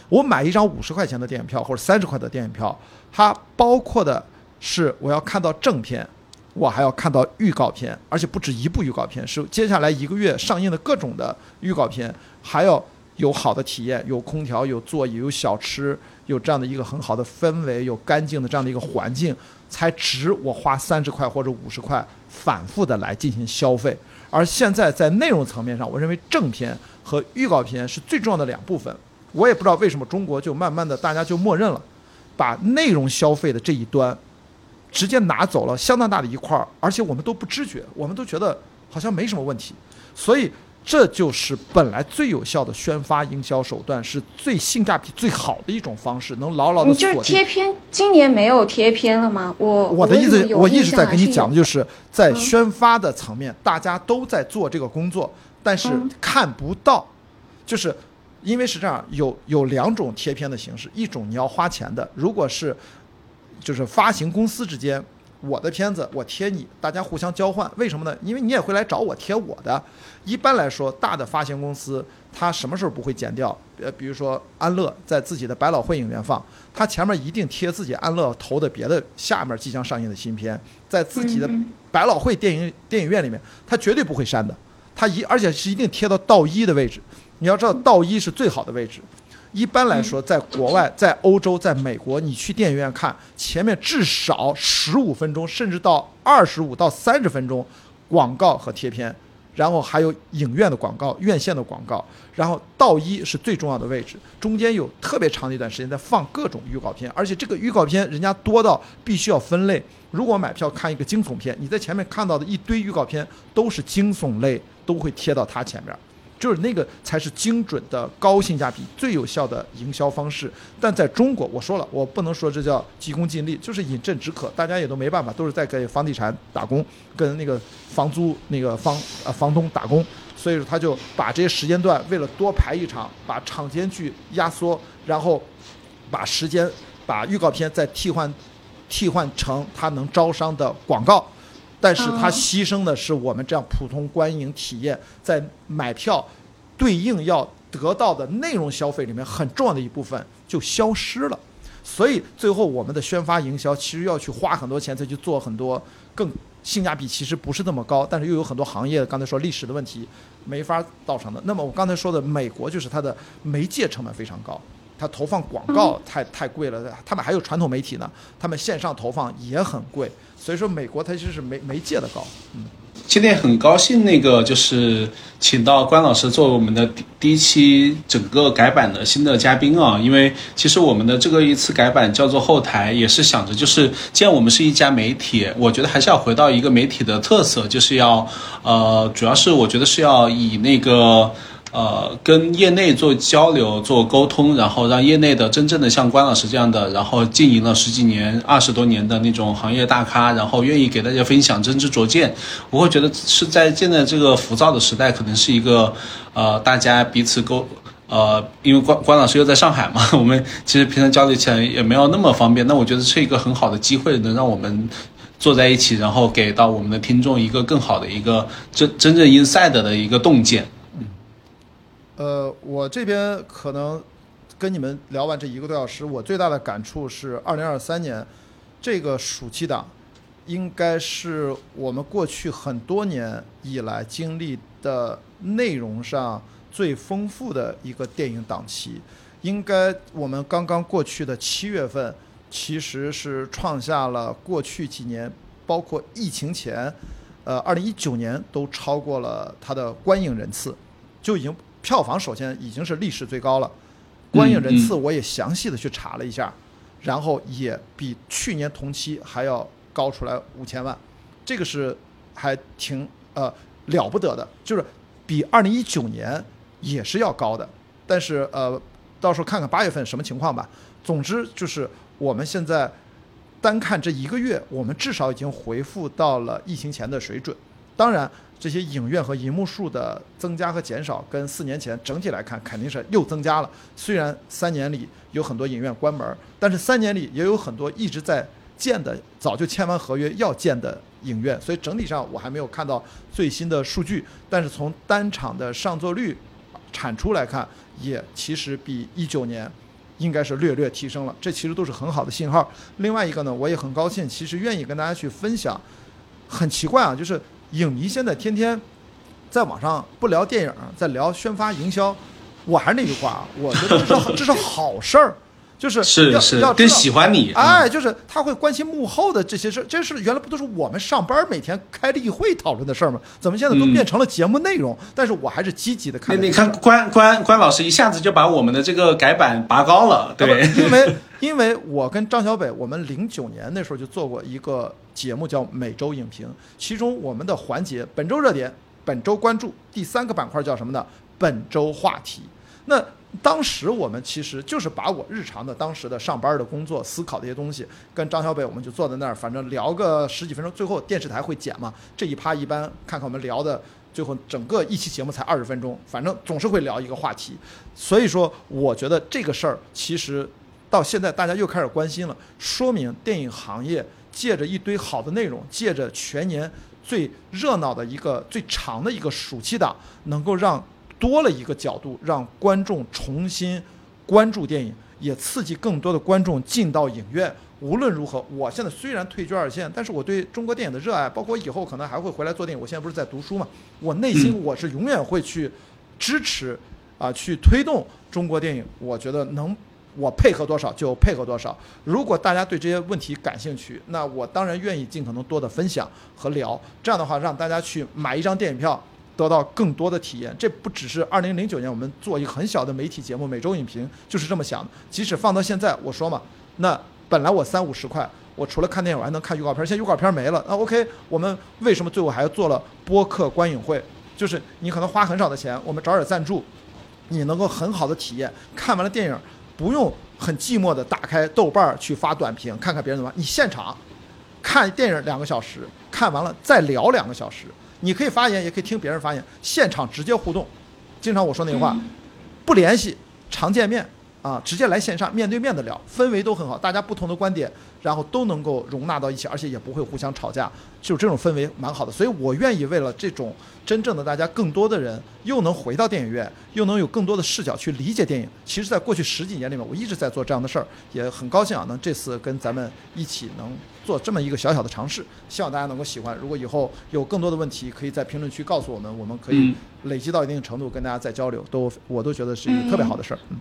我买一张五十块钱的电影票或者三十块的电影票，它包括的是我要看到正片，我还要看到预告片，而且不止一部预告片，是接下来一个月上映的各种的预告片，还要。有好的体验，有空调，有座椅，有小吃，有这样的一个很好的氛围，有干净的这样的一个环境，才值我花三十块或者五十块反复的来进行消费。而现在在内容层面上，我认为正片和预告片是最重要的两部分。我也不知道为什么中国就慢慢的大家就默认了，把内容消费的这一端直接拿走了相当大的一块儿，而且我们都不知觉，我们都觉得好像没什么问题，所以。这就是本来最有效的宣发营销手段，是最性价比最好的一种方式，能牢牢的就是。贴片，今年没有贴片了吗？我我的意思，我一直在跟你讲的就是在宣发的层面，大家都在做这个工作，但是嗯看不到，就是因为是这样，有有两种贴片的形式，一种你要花钱的，如果是就是发行公司之间。我的片子我贴你，大家互相交换，为什么呢？因为你也会来找我贴我的。一般来说，大的发行公司它什么时候不会剪掉？呃，比如说安乐在自己的百老汇影院放，它前面一定贴自己安乐投的别的下面即将上映的新片，在自己的嗯百老汇电影电影院里面，它绝对不会删的。它一而且是一定贴到倒一的位置。你要知道，倒一是最好的位置。一般来说，在国外、在欧洲、在美国，你去电影院看，前面至少十五分钟，甚至到二十五到三十分钟广告和贴片，然后还有影院的广告、院线的广告，然后倒一是最重要的位置，中间有特别长的一段时间在放各种预告片，而且这个预告片人家多到必须要分类。如果买票看一个惊悚片，你在前面看到的一堆预告片都是惊悚类，都会贴到它前面。就是那个才是精准的、高性价比、最有效的营销方式。但在中国，我说了，我不能说这叫急功近利，就是饮鸩止渴，大家也都没办法，都是在给房地产打工，跟那个房租那个房呃房东打工，所以说他就把这些时间段为了多排一场，把场间距压缩，然后把时间把预告片再替换替换成他能招商的广告。但是它哦牺牲的是我们这样普通观影体验，在买票对应要得到的内容消费里面很重要的一部分就消失了。所以最后我们的宣发营销其实要去花很多钱，再去做很多更性价比其实不是那么高，但是又有很多行业刚才说历史的问题没法造成的。那么我刚才说的美国就是它的媒介成本非常高。它投放广告太太贵了，他们还有传统媒体呢，他们线上投放也很贵，所以说美国它其实是媒媒介的高，嗯。今天很高兴，那个就是请到关老师作为我们的第第一期整个改版的新的嘉宾啊，因为其实我们的这个一次改版叫做后台，也是想着就是，既然我们是一家媒体，我觉得还是要回到一个媒体的特色，就是要呃，主要是我觉得是要以那个。呃，跟业内做交流、做沟通，然后让业内的真正的像关老师这样的，然后经营了十几年、二十多年的那种行业大咖，然后愿意给大家分享真知灼见，我会觉得是在现在这个浮躁的时代，可能是一个呃大家彼此沟。呃，因为关关老师又在上海嘛，我们其实平常交流起来也没有那么方便。那我觉得是一个很好的机会，能让我们坐在一起，然后给到我们的听众一个更好的一个真真正 inside 的一个洞见。呃，我这边可能跟你们聊完这一个多小时，我最大的感触是，二零二三年这个暑期档，应该是我们过去很多年以来经历的内容上最丰富的一个电影档期。应该我们刚刚过去的七月份，其实是创下了过去几年，包括疫情前，呃，二零一九年都超过了它的观影人次，就已经。票房首先已经是历史最高了，观影人次我也详细的去查了一下，然后也比去年同期还要高出来五千万，这个是还挺呃了不得的，就是比二零一九年也是要高的，但是呃到时候看看八月份什么情况吧。总之就是我们现在单看这一个月，我们至少已经回复到了疫情前的水准，当然。这些影院和银幕数的增加和减少，跟四年前整体来看肯定是又增加了。虽然三年里有很多影院关门，但是三年里也有很多一直在建的、早就签完合约要建的影院。所以整体上我还没有看到最新的数据，但是从单场的上座率、产出来看，也其实比一九年应该是略略提升了。这其实都是很好的信号。另外一个呢，我也很高兴，其实愿意跟大家去分享。很奇怪啊，就是。影迷现在天天在网上不聊电影，在聊宣发营销。我还是那句话啊，我觉得这是这是好事儿，就是 是是要更喜欢你。哎，就是他会关心幕后的这些事，这事原来不都是我们上班每天开例会讨论的事儿吗？怎么现在都变成了节目内容？但是我还是积极的看。你你看关关关老师一下子就把我们的这个改版拔高了，对，因为因为我跟张小北，我们零九年那时候就做过一个节目叫每周影评，其中我们的环节本周热点、本周关注，第三个板块叫什么呢？本周话题。那当时我们其实就是把我日常的当时的上班的工作、思考的一些东西，跟张小北我们就坐在那儿，反正聊个十几分钟，最后电视台会剪嘛。这一趴一般看看我们聊的最后整个一期节目才二十分钟，反正总是会聊一个话题。所以说，我觉得这个事儿其实到现在大家又开始关心了，说明电影行业借着一堆好的内容，借着全年最热闹的一个最长的一个暑期档，能够让多了一个角度，让观众重新关注电影，也刺激更多的观众进到影院。无论如何，我现在虽然退居二线，但是我对中国电影的热爱，包括以后可能还会回来做电影。我现在不是在读书嘛，我内心我是永远会去支持啊，去推动中国电影。我觉得能我配合多少就配合多少。如果大家对这些问题感兴趣，那我当然愿意尽可能多的分享和聊。这样的话，让大家去买一张电影票，得到更多的体验。这不只是二零零九年我们做一个很小的媒体节目《每周影评》就是这么想的。即使放到现在，我说嘛，那。本来我三五十块，我除了看电影，我还能看预告片。现在预告片没了，那 OK，我们为什么最后还做了播客观影会？就是你可能花很少的钱，我们找点赞助，你能够很好的体验。看完了电影，不用很寂寞的打开豆瓣去发短评，看看别人怎么。你现场看电影两个小时，看完了再聊两个小时，你可以发言，也可以听别人发言，现场直接互动。经常我说那句话，不联系常见面。啊，直接来线上面对面的聊，氛围都很好，大家不同的观点，然后都能够容纳到一起，而且也不会互相吵架，就这种氛围蛮好的。所以我愿意为了这种真正的大家更多的人又能回到电影院，又能有更多的视角去理解电影。其实，在过去十几年里面，我一直在做这样的事儿，也很高兴啊，能这次跟咱们一起能做这么一个小小的尝试，希望大家能够喜欢。如果以后有更多的问题，可以在评论区告诉我们，我们可以累积到一定程度跟大家再交流，都我都觉得是一个特别好的事儿。嗯。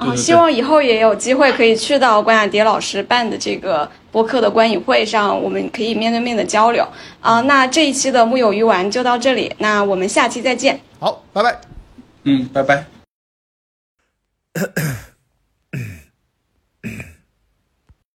啊，希望以后也有机会可以去到关雅迪老师办的这个播客的观影会上，我们可以面对面的交流。啊，那这一期的木有鱼丸就到这里，那我们下期再见。好，拜拜。嗯，拜拜。